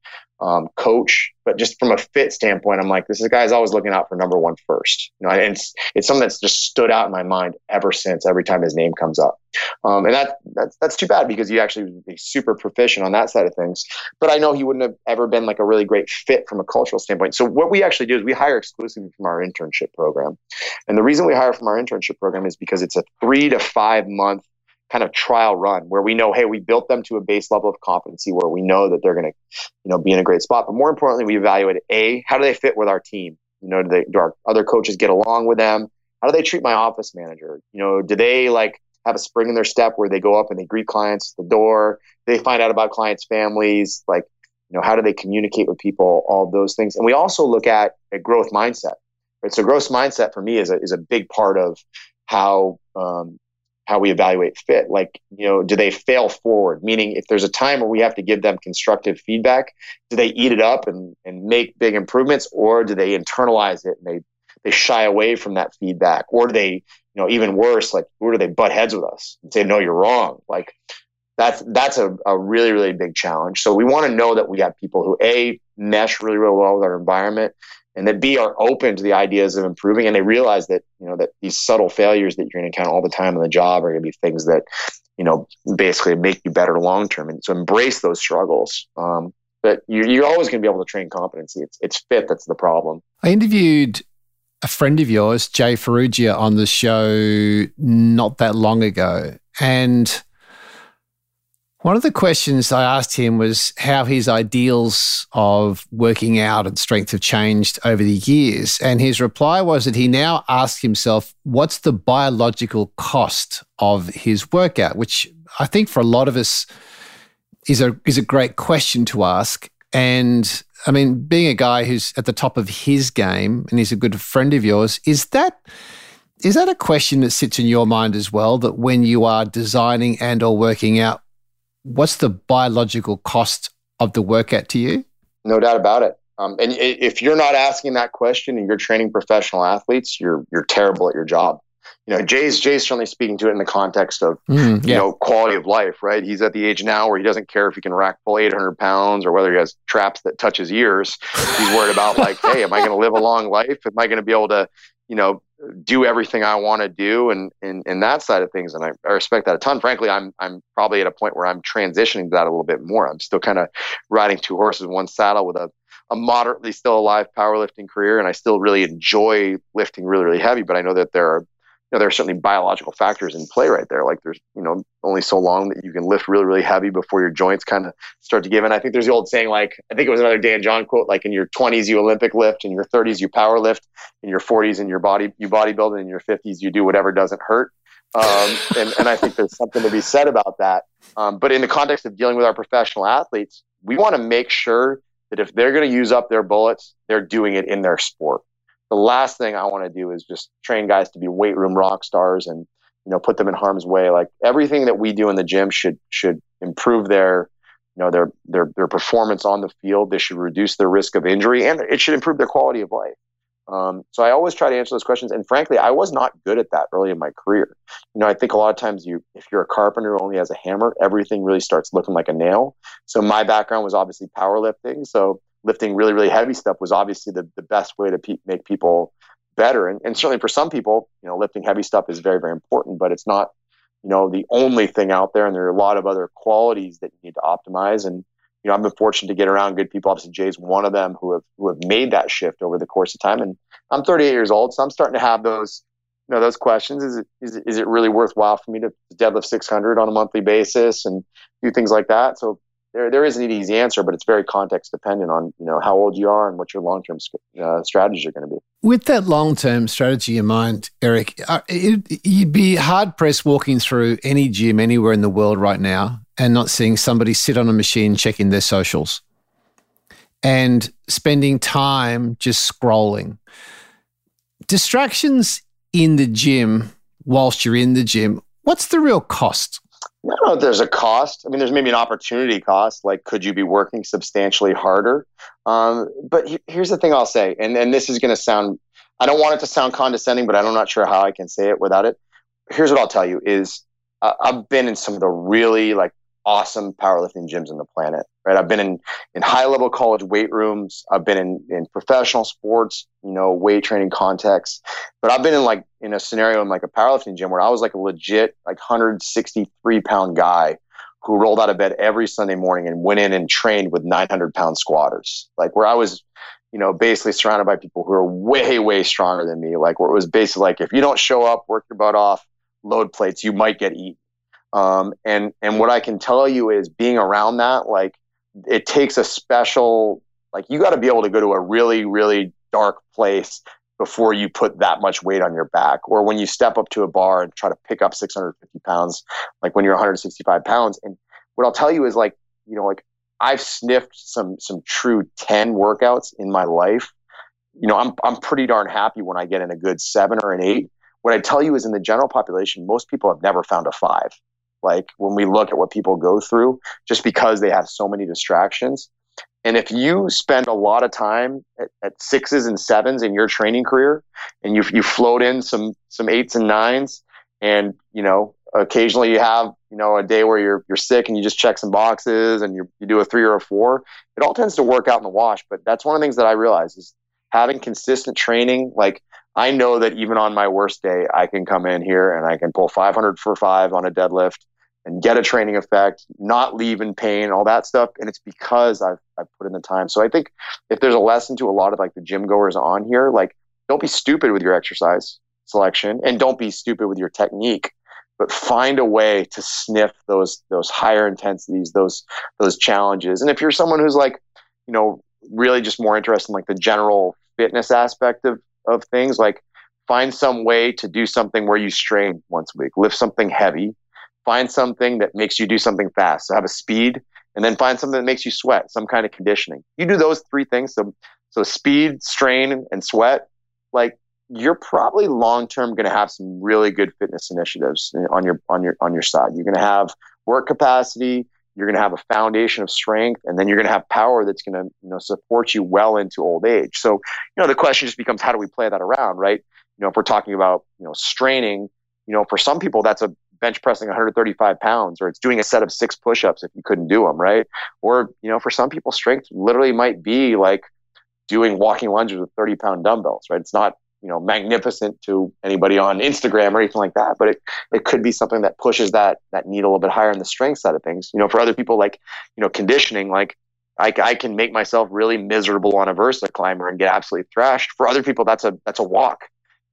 S2: um, coach, but just from a fit standpoint, I'm like, this is a guy's always looking out for number one first. You know, and it's it's something that's just stood out in my mind ever since. Every time his name comes up, um, and that that's that's too bad because he actually would be super proficient on that side of things. But I know he wouldn't have ever been like a really great fit from a cultural standpoint. So what we actually do is we hire exclusively from our internship program, and the reason we hire from our internship program is because it's a three to five month kind of trial run where we know, hey, we built them to a base level of competency where we know that they're going to, you know, be in a great spot. But more importantly, we evaluate a how do they fit with our team? You know, do, they, do our other coaches get along with them? How do they treat my office manager? You know, do they like have a spring in their step where they go up and they greet clients at the door? They find out about clients' families? Like, you know, how do they communicate with people? All those things. And we also look at a growth mindset. Right. So growth mindset for me is a, is a big part of how um, how we evaluate fit. Like, you know, do they fail forward? Meaning, if there's a time where we have to give them constructive feedback, do they eat it up and, and make big improvements, or do they internalize it and they they shy away from that feedback, or do they, you know, even worse, like, or do they butt heads with us and say, "No, you're wrong"? Like, that's that's a, a really really big challenge. So we want to know that we have people who a mesh really really well with our environment, and that B are open to the ideas of improving and they realize that, you know, that these subtle failures that you're going to encounter all the time on the job are going to be things that, you know, basically make you better long term. And so embrace those struggles. Um, but you're, you're always going to be able to train competency. It's, it's fit that's the problem.
S3: I interviewed a friend of yours, Jay Ferruggia on the show not that long ago. And one of the questions I asked him was how his ideals of working out and strength have changed over the years. And his reply was that he now asks himself, what's the biological cost of his workout? Which I think for a lot of us is a, is a great question to ask. And I mean, being a guy who's at the top of his game and he's a good friend of yours, is that is that a question that sits in your mind as well that when you are designing and or working out what's the biological cost of the workout to you?
S2: No doubt about it. Um, and if you're not asking that question and you're training professional athletes, you're you're terrible at your job. You know, Jay's Jay's certainly speaking to it in the context of mm, yeah. you know quality of life, right? He's at the age now where he doesn't care if he can rack pull 800 pounds or whether he has traps that touch his ears. He's worried about like, hey, am I going to live a long life? Am I going to be able to, you know, do everything I want to do and, and and that side of things. And I, I, respect that a ton. Frankly, I'm I'm probably at a point where I'm transitioning to that a little bit more. I'm still kind of riding two horses in one saddle with a, a moderately still alive powerlifting career, and I still really enjoy lifting really, really heavy. But I know that there are know, there are certainly biological factors in play right there. Like there's, you know, only so long that you can lift really, really heavy before your joints kind of start to give in. I think there's the old saying, like, I think it was another Dan John quote, like in your 20s, you Olympic lift, in your 30s, you power lift, in your 40s, in your body, you bodybuild, and in your 50s, you do whatever doesn't hurt. Um, and, and I think there's something to be said about that. Um, but in the context of dealing with our professional athletes, we want to make sure that if they're going to use up their bullets, they're doing it in their sport the last thing I want to do is just train guys to be weight room rock stars and you know put them in harm's way. Like everything that we do in the gym should should improve their you know their their their performance on the field. They should reduce their risk of injury and it should improve their quality of life. Um, so I always try to answer those questions. And frankly, I was not good at that early in my career. You know, I think a lot of times you, if you're a carpenter who only has a hammer, everything really starts looking like a nail. So my background was obviously powerlifting. So lifting really, really heavy stuff was obviously the, the best way to pe- make people better. And, and certainly for some people, you know, lifting heavy stuff is very, very important, but it's not, you know, the only thing out there. And there are a lot of other qualities that you need to optimize. And, you know, I've been fortunate to get around good people. Obviously, Jay's one of them who have, who have made that shift over the course of time. And I'm 38 years old, so I'm starting to have those, you know, those questions. Is it, is it, is it really worthwhile for me to deadlift 600 on a monthly basis and do things like that? So there there isn't an easy answer, but it's very context dependent on you know how old you are and what your long term uh, strategies are going to be.
S3: With that long term strategy in mind, Eric, uh, it, you'd be hard pressed walking through any gym anywhere in the world right now and not seeing somebody sit on a machine checking their socials and spending time just scrolling. Distractions in the gym whilst you're in the gym. What's the real cost?
S2: I don't know if there's a cost. I mean, there's maybe an opportunity cost. Like, could you be working substantially harder? Um, but he, here's the thing I'll say, and, and this is going to sound, I don't want it to sound condescending, but I'm not sure how I can say it without it. Here's what I'll tell you is uh, I've been in some of the really like awesome powerlifting gyms on the planet. Right, I've been in in high level college weight rooms. I've been in in professional sports, you know, weight training contexts. But I've been in like in a scenario in like a powerlifting gym where I was like a legit like 163 pound guy who rolled out of bed every Sunday morning and went in and trained with 900 pound squatters. Like where I was, you know, basically surrounded by people who are way way stronger than me. Like where it was basically like if you don't show up, work your butt off, load plates, you might get eaten. Um, and and what I can tell you is being around that, like it takes a special, like you got to be able to go to a really really dark place before you put that much weight on your back, or when you step up to a bar and try to pick up 650 pounds, like when you're 165 pounds. And what I'll tell you is like you know like I've sniffed some some true 10 workouts in my life. You know, I'm I'm pretty darn happy when I get in a good seven or an eight. What I tell you is in the general population, most people have never found a five like when we look at what people go through just because they have so many distractions. And if you spend a lot of time at, at sixes and sevens in your training career and you, you float in some some eights and nines and you know occasionally you have you know a day where you're you're sick and you just check some boxes and you, you do a three or a four it all tends to work out in the wash. But that's one of the things that i realize is having consistent training like i know that even on my worst day i can come in here and i can pull 500 for five on a deadlift and get a training effect, not leave in pain, all that stuff. And it's because I've, I've put in the time. So I think if there's a lesson to a lot of like the gym goers on here, like don't be stupid with your exercise selection and don't be stupid with your technique, but find a way to sniff those, those higher intensities, those, those challenges. And if you're someone who's like, you know, really just more interested in like the general fitness aspect of, of things, like find some way to do something where you strain once a week, lift something heavy, find something that makes you do something fast. So have a speed and then find something that makes you sweat, some kind of conditioning. You do those three things. So, so speed, strain, and sweat, like you're probably long term going to have some really good fitness initiatives on your on your on your side. You're going to have work capacity. You're going to have a foundation of strength, and then you're going to have power that's going to you know support you well into old age. So you know the question just becomes how do we play that around, right? You know if we're talking about you know straining, you know for some people that's a bench pressing 135 pounds or it's doing a set of six push-ups if you couldn't do them right? Or you know for some people strength literally might be like doing walking lunges with 30 pound dumbbells right? It's not you know magnificent to anybody on instagram or anything like that but it, it could be something that pushes that that needle a little bit higher in the strength side of things. You know for other people like you know conditioning like I, I can make myself really miserable on a VersaClimber and get absolutely thrashed. For other people, that's a that's a walk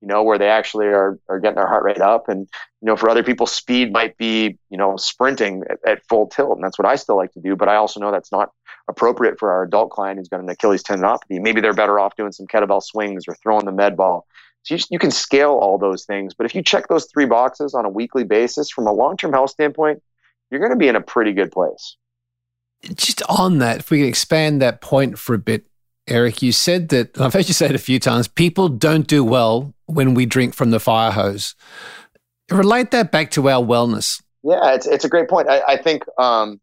S2: you know, where they actually are, are getting their heart rate up. And, you know, for other people, speed might be, you know, sprinting at, at, full tilt. And that's what I still like to do. But I also know that's not appropriate for our adult client who's got an Achilles tendinopathy. Maybe they're better off doing some kettlebell swings or throwing the med ball. So you, you can scale all those things. But if you check those three boxes on a weekly basis from a long term health standpoint, you're going to be in a pretty good place.
S3: Just on that, if we can expand that point for a bit, Eric, you said that, I've heard you say it a few times, people don't do well when we drink from the fire hose. Relate that back to our wellness.
S2: Yeah, it's, it's a great point. I, I think, um,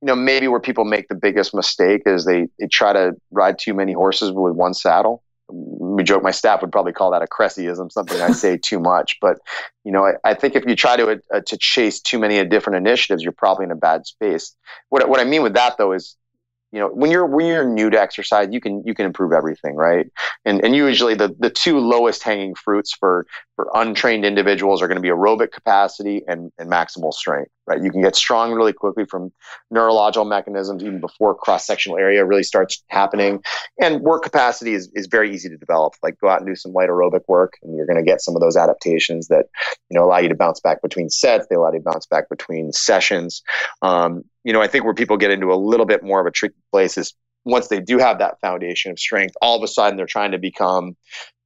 S2: you know, maybe where people make the biggest mistake is they, they try to ride too many horses with one saddle. We joke, my staff would probably call that a Cressyism, something I say too much. But, you know, I, I think if you try to, uh, to chase too many different initiatives, you're probably in a bad space. What, what I mean with that, though, is you know when you're when you're new to exercise you can you can improve everything right? And and usually the the two lowest hanging fruits for for untrained individuals are going to be aerobic capacity and, and maximal strength right? You can get strong really quickly from neurological mechanisms even before cross sectional area really starts happening. And work capacity is, is very easy to develop like go out and do some light aerobic work and you're going to get some of those adaptations that you know allow you to bounce back between sets. They allow you to bounce back between sessions. Um, you know, I think where people get into a little bit more of a tricky place is once they do have that foundation of strength, all of a sudden they're trying to become,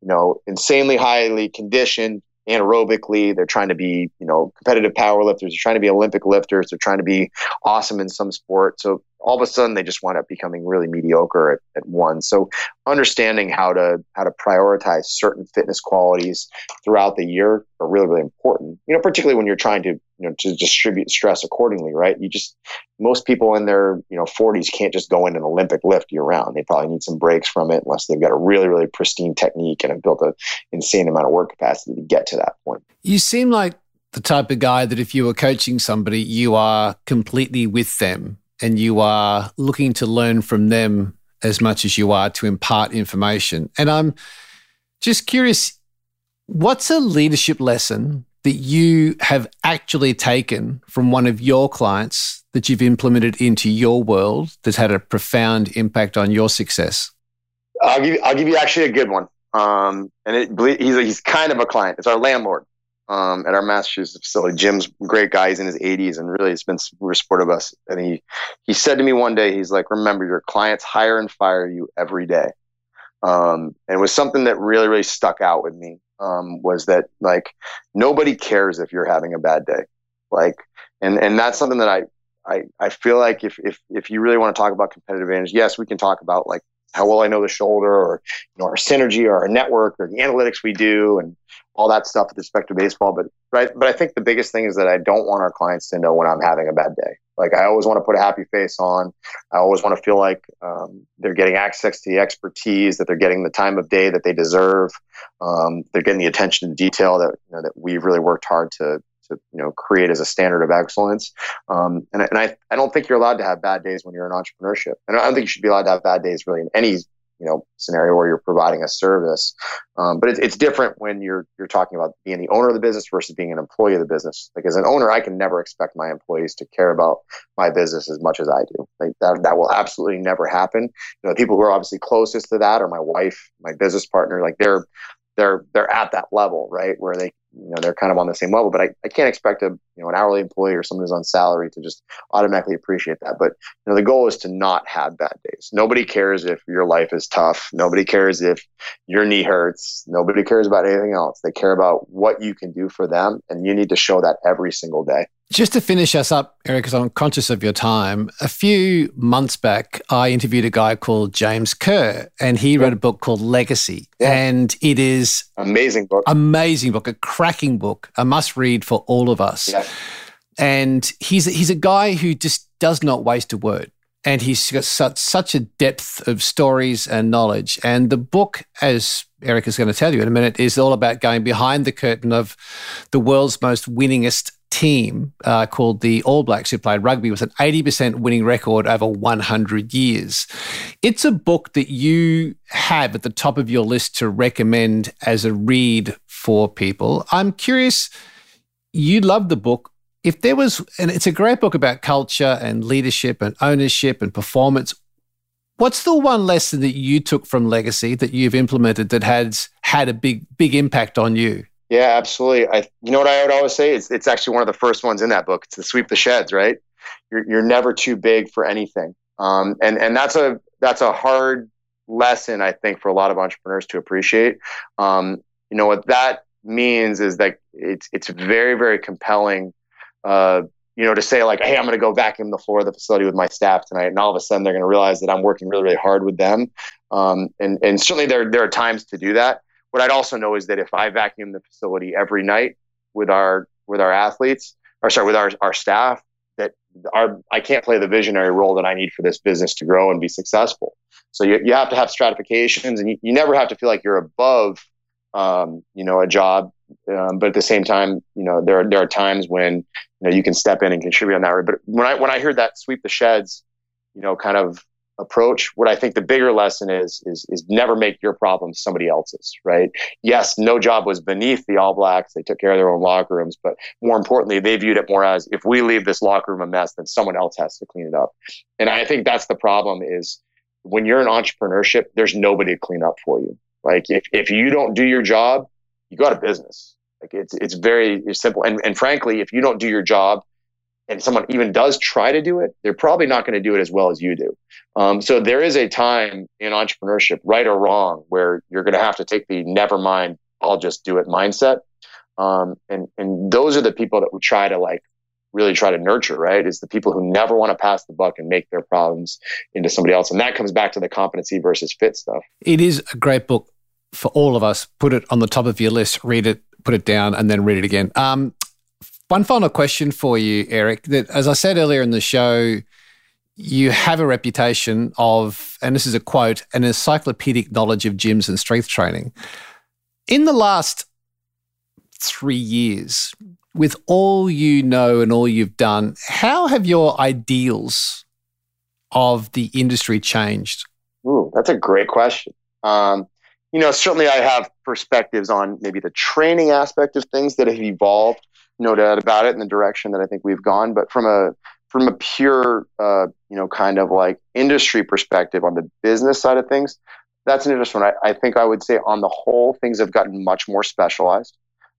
S2: you know, insanely highly conditioned anaerobically. They're trying to be, you know, competitive power lifters. They're trying to be Olympic lifters. They're trying to be awesome in some sport. So all of a sudden they just wind up becoming really mediocre at, at one. So understanding how to how to prioritize certain fitness qualities throughout the year are really, really important. You know, particularly when you're trying to, you know, to distribute stress accordingly, right? You just most people in their, you know, 40s can't just go in an Olympic lift year round. They probably need some breaks from it unless they've got a really, really pristine technique and have built an insane amount of work capacity to get to that point.
S3: You seem like the type of guy that if you were coaching somebody, you are completely with them and you are looking to learn from them as much as you are to impart information. And I'm just curious what's a leadership lesson that you have actually taken from one of your clients that you've implemented into your world that's had a profound impact on your success?
S2: I'll give I'll give you actually a good one. Um, and it, he's, he's kind of a client. It's our landlord um, at our Massachusetts facility. Jim's great guy. He's in his 80s and really has been super supportive of us. And he, he said to me one day, he's like, remember, your clients hire and fire you every day. Um, and it was something that really, really stuck out with me um, was that like nobody cares if you're having a bad day. Like, and, and that's something that I, I, I feel like if, if, if you really want to talk about competitive advantage, yes, we can talk about like how well I know the shoulder or, you know, our synergy or our network or the analytics we do and all that stuff with respect to baseball. But right, but I think the biggest thing is that I don't want our clients to know when I'm having a bad day. Like I always want to put a happy face on. I always want to feel like um, they're getting access to the expertise, that they're getting the time of day that they deserve. Um, they're getting the attention to detail that you know, that we've really worked hard to to you know create as a standard of excellence. Um, and, and I, I don't think you're allowed to have bad days when you're in entrepreneurship. And I don't think you should be allowed to have bad days really in any you know scenario where you're providing a service. Um, but it's, it's different when you're you're talking about being the owner of the business versus being an employee of the business. Like as an owner, I can never expect my employees to care about my business as much as I do. Like that that will absolutely never happen. You know, the people who are obviously closest to that are my wife, my business partner. Like they're they're they're at that level, right, where they you know they're kind of on the same level but I, I can't expect a you know an hourly employee or someone who's on salary to just automatically appreciate that. But you know the goal is to not have bad days. Nobody cares if your life is tough. Nobody cares if your knee hurts. Nobody cares about anything else. They care about what you can do for them and you need to show that every single day
S3: just to finish us up, Eric, because I'm conscious of your time. A few months back, I interviewed a guy called James Kerr, and he wrote a book called Legacy. Yeah. And it is
S2: amazing book,
S3: amazing book, a cracking book, a must read for all of us. Yeah. And he's he's a guy who just does not waste a word, and he's got such such a depth of stories and knowledge. And the book, as Eric is going to tell you in a minute, is all about going behind the curtain of the world's most winningest team uh, called the All Blacks, who played rugby with an 80% winning record over 100 years. It's a book that you have at the top of your list to recommend as a read for people. I'm curious, you love the book. If there was, and it's a great book about culture and leadership and ownership and performance. What's the one lesson that you took from Legacy that you've implemented that has had a big, big impact on you?
S2: Yeah, absolutely. I, you know what I would always say? It's, it's actually one of the first ones in that book. It's the sweep the sheds, right? You're, you're never too big for anything. Um, and, and that's a, that's a hard lesson, I think, for a lot of entrepreneurs to appreciate. Um, you know, what that means is that it's, it's very, very compelling, uh, you know, to say like, Hey, I'm going to go vacuum the floor of the facility with my staff tonight. And all of a sudden they're going to realize that I'm working really, really hard with them. Um, and, and certainly there, there are times to do that what I'd also know is that if I vacuum the facility every night with our with our athletes, or sorry, with our our staff, that our I can't play the visionary role that I need for this business to grow and be successful. So you, you have to have stratifications, and you, you never have to feel like you're above, um, you know, a job. Um, but at the same time, you know, there are, there are times when you know you can step in and contribute on that. But when I when I heard that sweep the sheds, you know, kind of approach. What I think the bigger lesson is is is never make your problem somebody else's, right? Yes, no job was beneath the All Blacks. They took care of their own locker rooms, but more importantly, they viewed it more as if we leave this locker room a mess, then someone else has to clean it up. And I think that's the problem is when you're in entrepreneurship, there's nobody to clean up for you. Like if, if you don't do your job, you go out of business. Like it's it's very simple. And and frankly, if you don't do your job, and someone even does try to do it, they're probably not going to do it as well as you do. Um, so there is a time in entrepreneurship, right or wrong, where you're going to have to take the never mind, I'll just do it mindset. Um, and and those are the people that we try to like really try to nurture, right? Is the people who never want to pass the buck and make their problems into somebody else. And that comes back to the competency versus fit stuff.
S3: It is a great book for all of us. Put it on the top of your list, read it, put it down, and then read it again. Um, one final question for you, Eric. That, as I said earlier in the show, you have a reputation of, and this is a quote, an encyclopedic knowledge of gyms and strength training. In the last three years, with all you know and all you've done, how have your ideals of the industry changed?
S2: Ooh, that's a great question. Um, you know, certainly I have perspectives on maybe the training aspect of things that have evolved no doubt about it in the direction that I think we've gone. But from a from a pure, uh, you know, kind of like industry perspective on the business side of things, that's an interesting one. I, I think I would say on the whole, things have gotten much more specialized.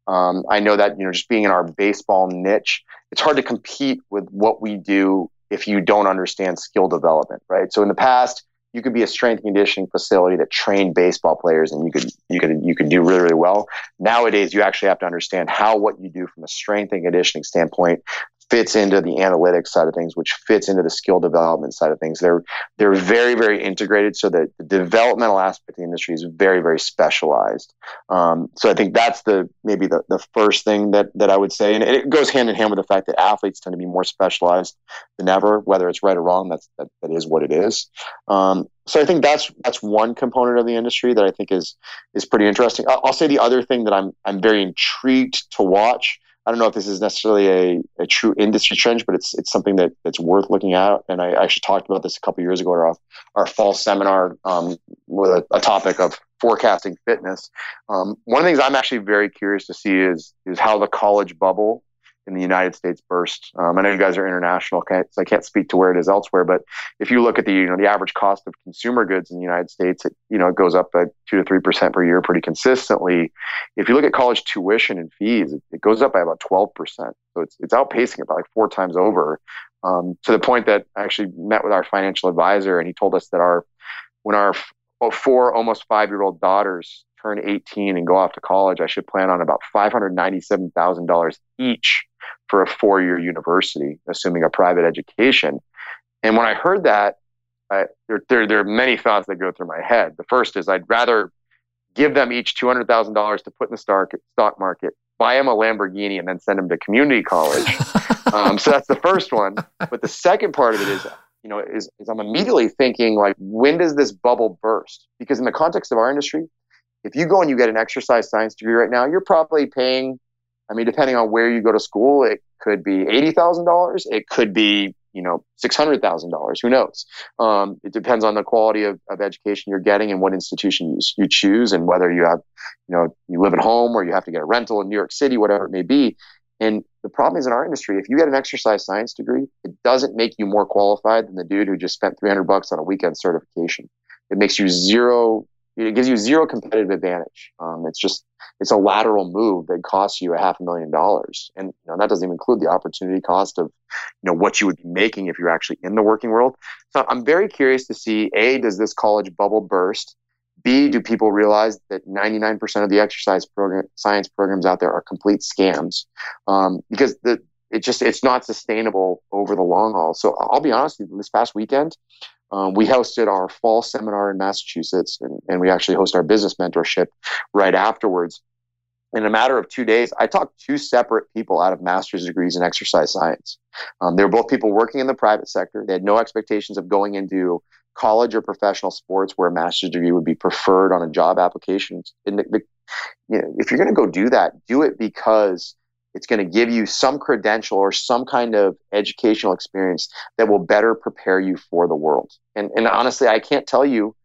S2: Um, I know that you know, just being in our baseball niche, it's hard to compete with what we do if you don't understand skill development, right? So in the past, you could be a strength conditioning facility that trained baseball players and you could you could you could do really really well. Nowadays you actually have to understand how what you do from a strength and conditioning standpoint fits into the analytics side of things, which fits into the skill development side of things. They're they're very very integrated, so that the developmental aspect of the industry is very very specialized. Um, so I think that's the maybe the, the first thing that that I would say, and it goes hand in hand with the fact that athletes tend to be more specialized than ever, whether it's right or wrong. That's that, that is what it is. Um, so I think that's that's one component of the industry that I think is is pretty interesting. I'll, I'll say the other thing that I'm I'm very intrigued to watch I don't know if this is necessarily a, a true industry trend, but it's it's something that that's worth looking at. And I actually talked about this a couple years ago at our, our fall seminar um, with a, a, topic of forecasting fitness. Um, one of the things I'm actually very curious to see is is how the college bubble in the United States burst. Um, I know you guys are international, so I can't speak to where it is elsewhere. But if you look at the you know the average cost of consumer goods in the United States, it, you know it goes up by two to three percent per year pretty consistently. If you look at college tuition and fees, it, it goes up by about twelve percent. So it's it's outpacing it by like four times over. Um, to the point that I actually met with our financial advisor, and he told us that our when our four almost five year old daughters turn 18 and go off to college, I should plan on about $597,000 each for a four year university, assuming a private education. And when I heard that, I, there, there, there are many thoughts that go through my head. The first is I'd rather give them each $200,000 to put in the stock, stock market, buy them a Lamborghini, and then send them to community college. um, so that's the first one. But the second part of it is, you know, is, is I'm immediately thinking like, when does this bubble burst? Because in the context of our industry, if you go and you get an exercise science degree right now, you're probably paying I mean, depending on where you go to school, it could be eighty thousand dollars. It could be you know six hundred thousand dollars. Who knows? Um, it depends on the quality of, of education you're getting and what institution you, you choose, and whether you have you know you live at home or you have to get a rental in New York City, whatever it may be. And the problem is in our industry, if you get an exercise science degree, it doesn't make you more qualified than the dude who just spent 300 bucks on a weekend certification. It makes you zero it gives you zero competitive advantage. Um, it's just it's a lateral move that costs you a half a million dollars, and you know, that doesn't even include the opportunity cost of you know what you would be making if you're actually in the working world. So I'm very curious to see: a does this college bubble burst? B, do people realize that 99% of the exercise program, science programs out there are complete scams? Um, because the, it just it's not sustainable over the long haul. So I'll be honest, this past weekend, um, we hosted our fall seminar in Massachusetts, and, and we actually host our business mentorship right afterwards. In a matter of two days, I talked two separate people out of master's degrees in exercise science. Um, they were both people working in the private sector. They had no expectations of going into college or professional sports where a master's degree would be preferred on a job application. The, the, you know, if you're going to go do that, do it because It's going to give you some credential or some kind of educational experience that will better prepare you for the world. And, and honestly, I can't tell you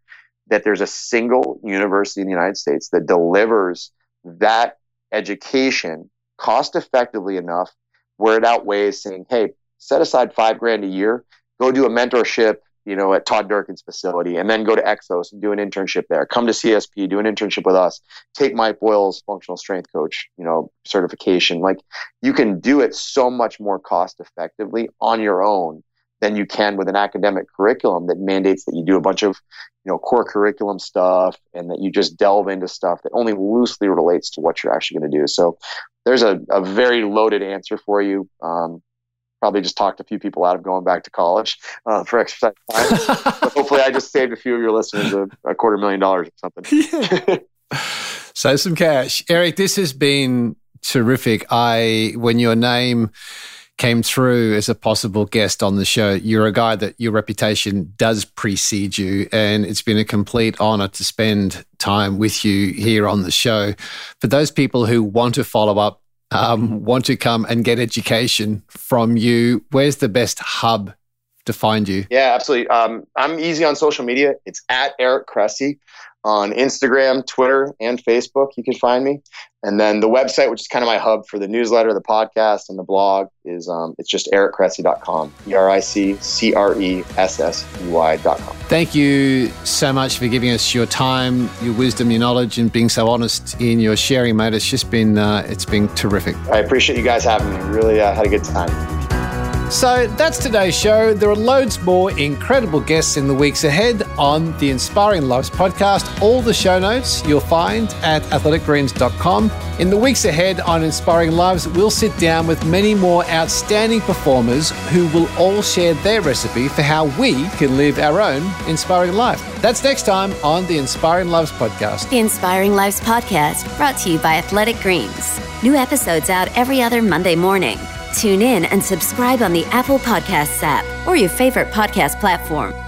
S2: that there's a single university in the United States that delivers that education cost effectively enough where it outweighs saying, hey, set aside five grand a year, go do a mentorship you know, at Todd Durkin's facility, and then go to Exos and do an internship there. Come to CSP, do an internship with us. Take Mike Boyle's functional strength coach, you know, certification. Like you can do it so much more cost effectively on your own than you can with an academic curriculum that mandates that you do a bunch of, you know, core curriculum stuff and that you just delve into stuff that only loosely relates to what you're actually going to do. So there's a, a very loaded answer for you. Um, probably just talked a few people out of going back to college uh, for exercise time. but hopefully, I just saved a few of your listeners a, a quarter million dollars or something.
S3: Save some cash, Eric. This has been terrific. I when your name came through as a possible guest on the show. You're a guy that your reputation does precede you, and it's been a complete honor to spend time with you here on the show. For those people who want to follow up um, want to come and get education from you, where's the best hub to find you?
S2: Yeah, absolutely. Um, I'm easy on social media. It's at Eric Cressey on Instagram, Twitter, and Facebook. You can find me. And then the website, which is kind of my hub for the newsletter, the podcast, and the blog, is um, it's just ericcressey.com. E R I C C R E S S E Y.com.
S3: Thank you so much for giving us your time, your wisdom, your knowledge, and being so honest in your sharing, mate. It's just been uh, it's been terrific.
S2: I appreciate you guys having me. Really uh, had a good time.
S3: So that's today's show. There are loads more incredible guests in the weeks ahead on the Inspiring Lives podcast. All the show notes you'll find at athleticgreens.com. In the weeks ahead on Inspiring Lives, we'll sit down with many more outstanding performers who will all share their recipe for how we can live our own inspiring life. That's next time on the Inspiring Lives podcast.
S1: The Inspiring Lives podcast brought to you by Athletic Greens. New episodes out every other Monday morning. Tune in and subscribe on the Apple Podcasts app or your favorite podcast platform.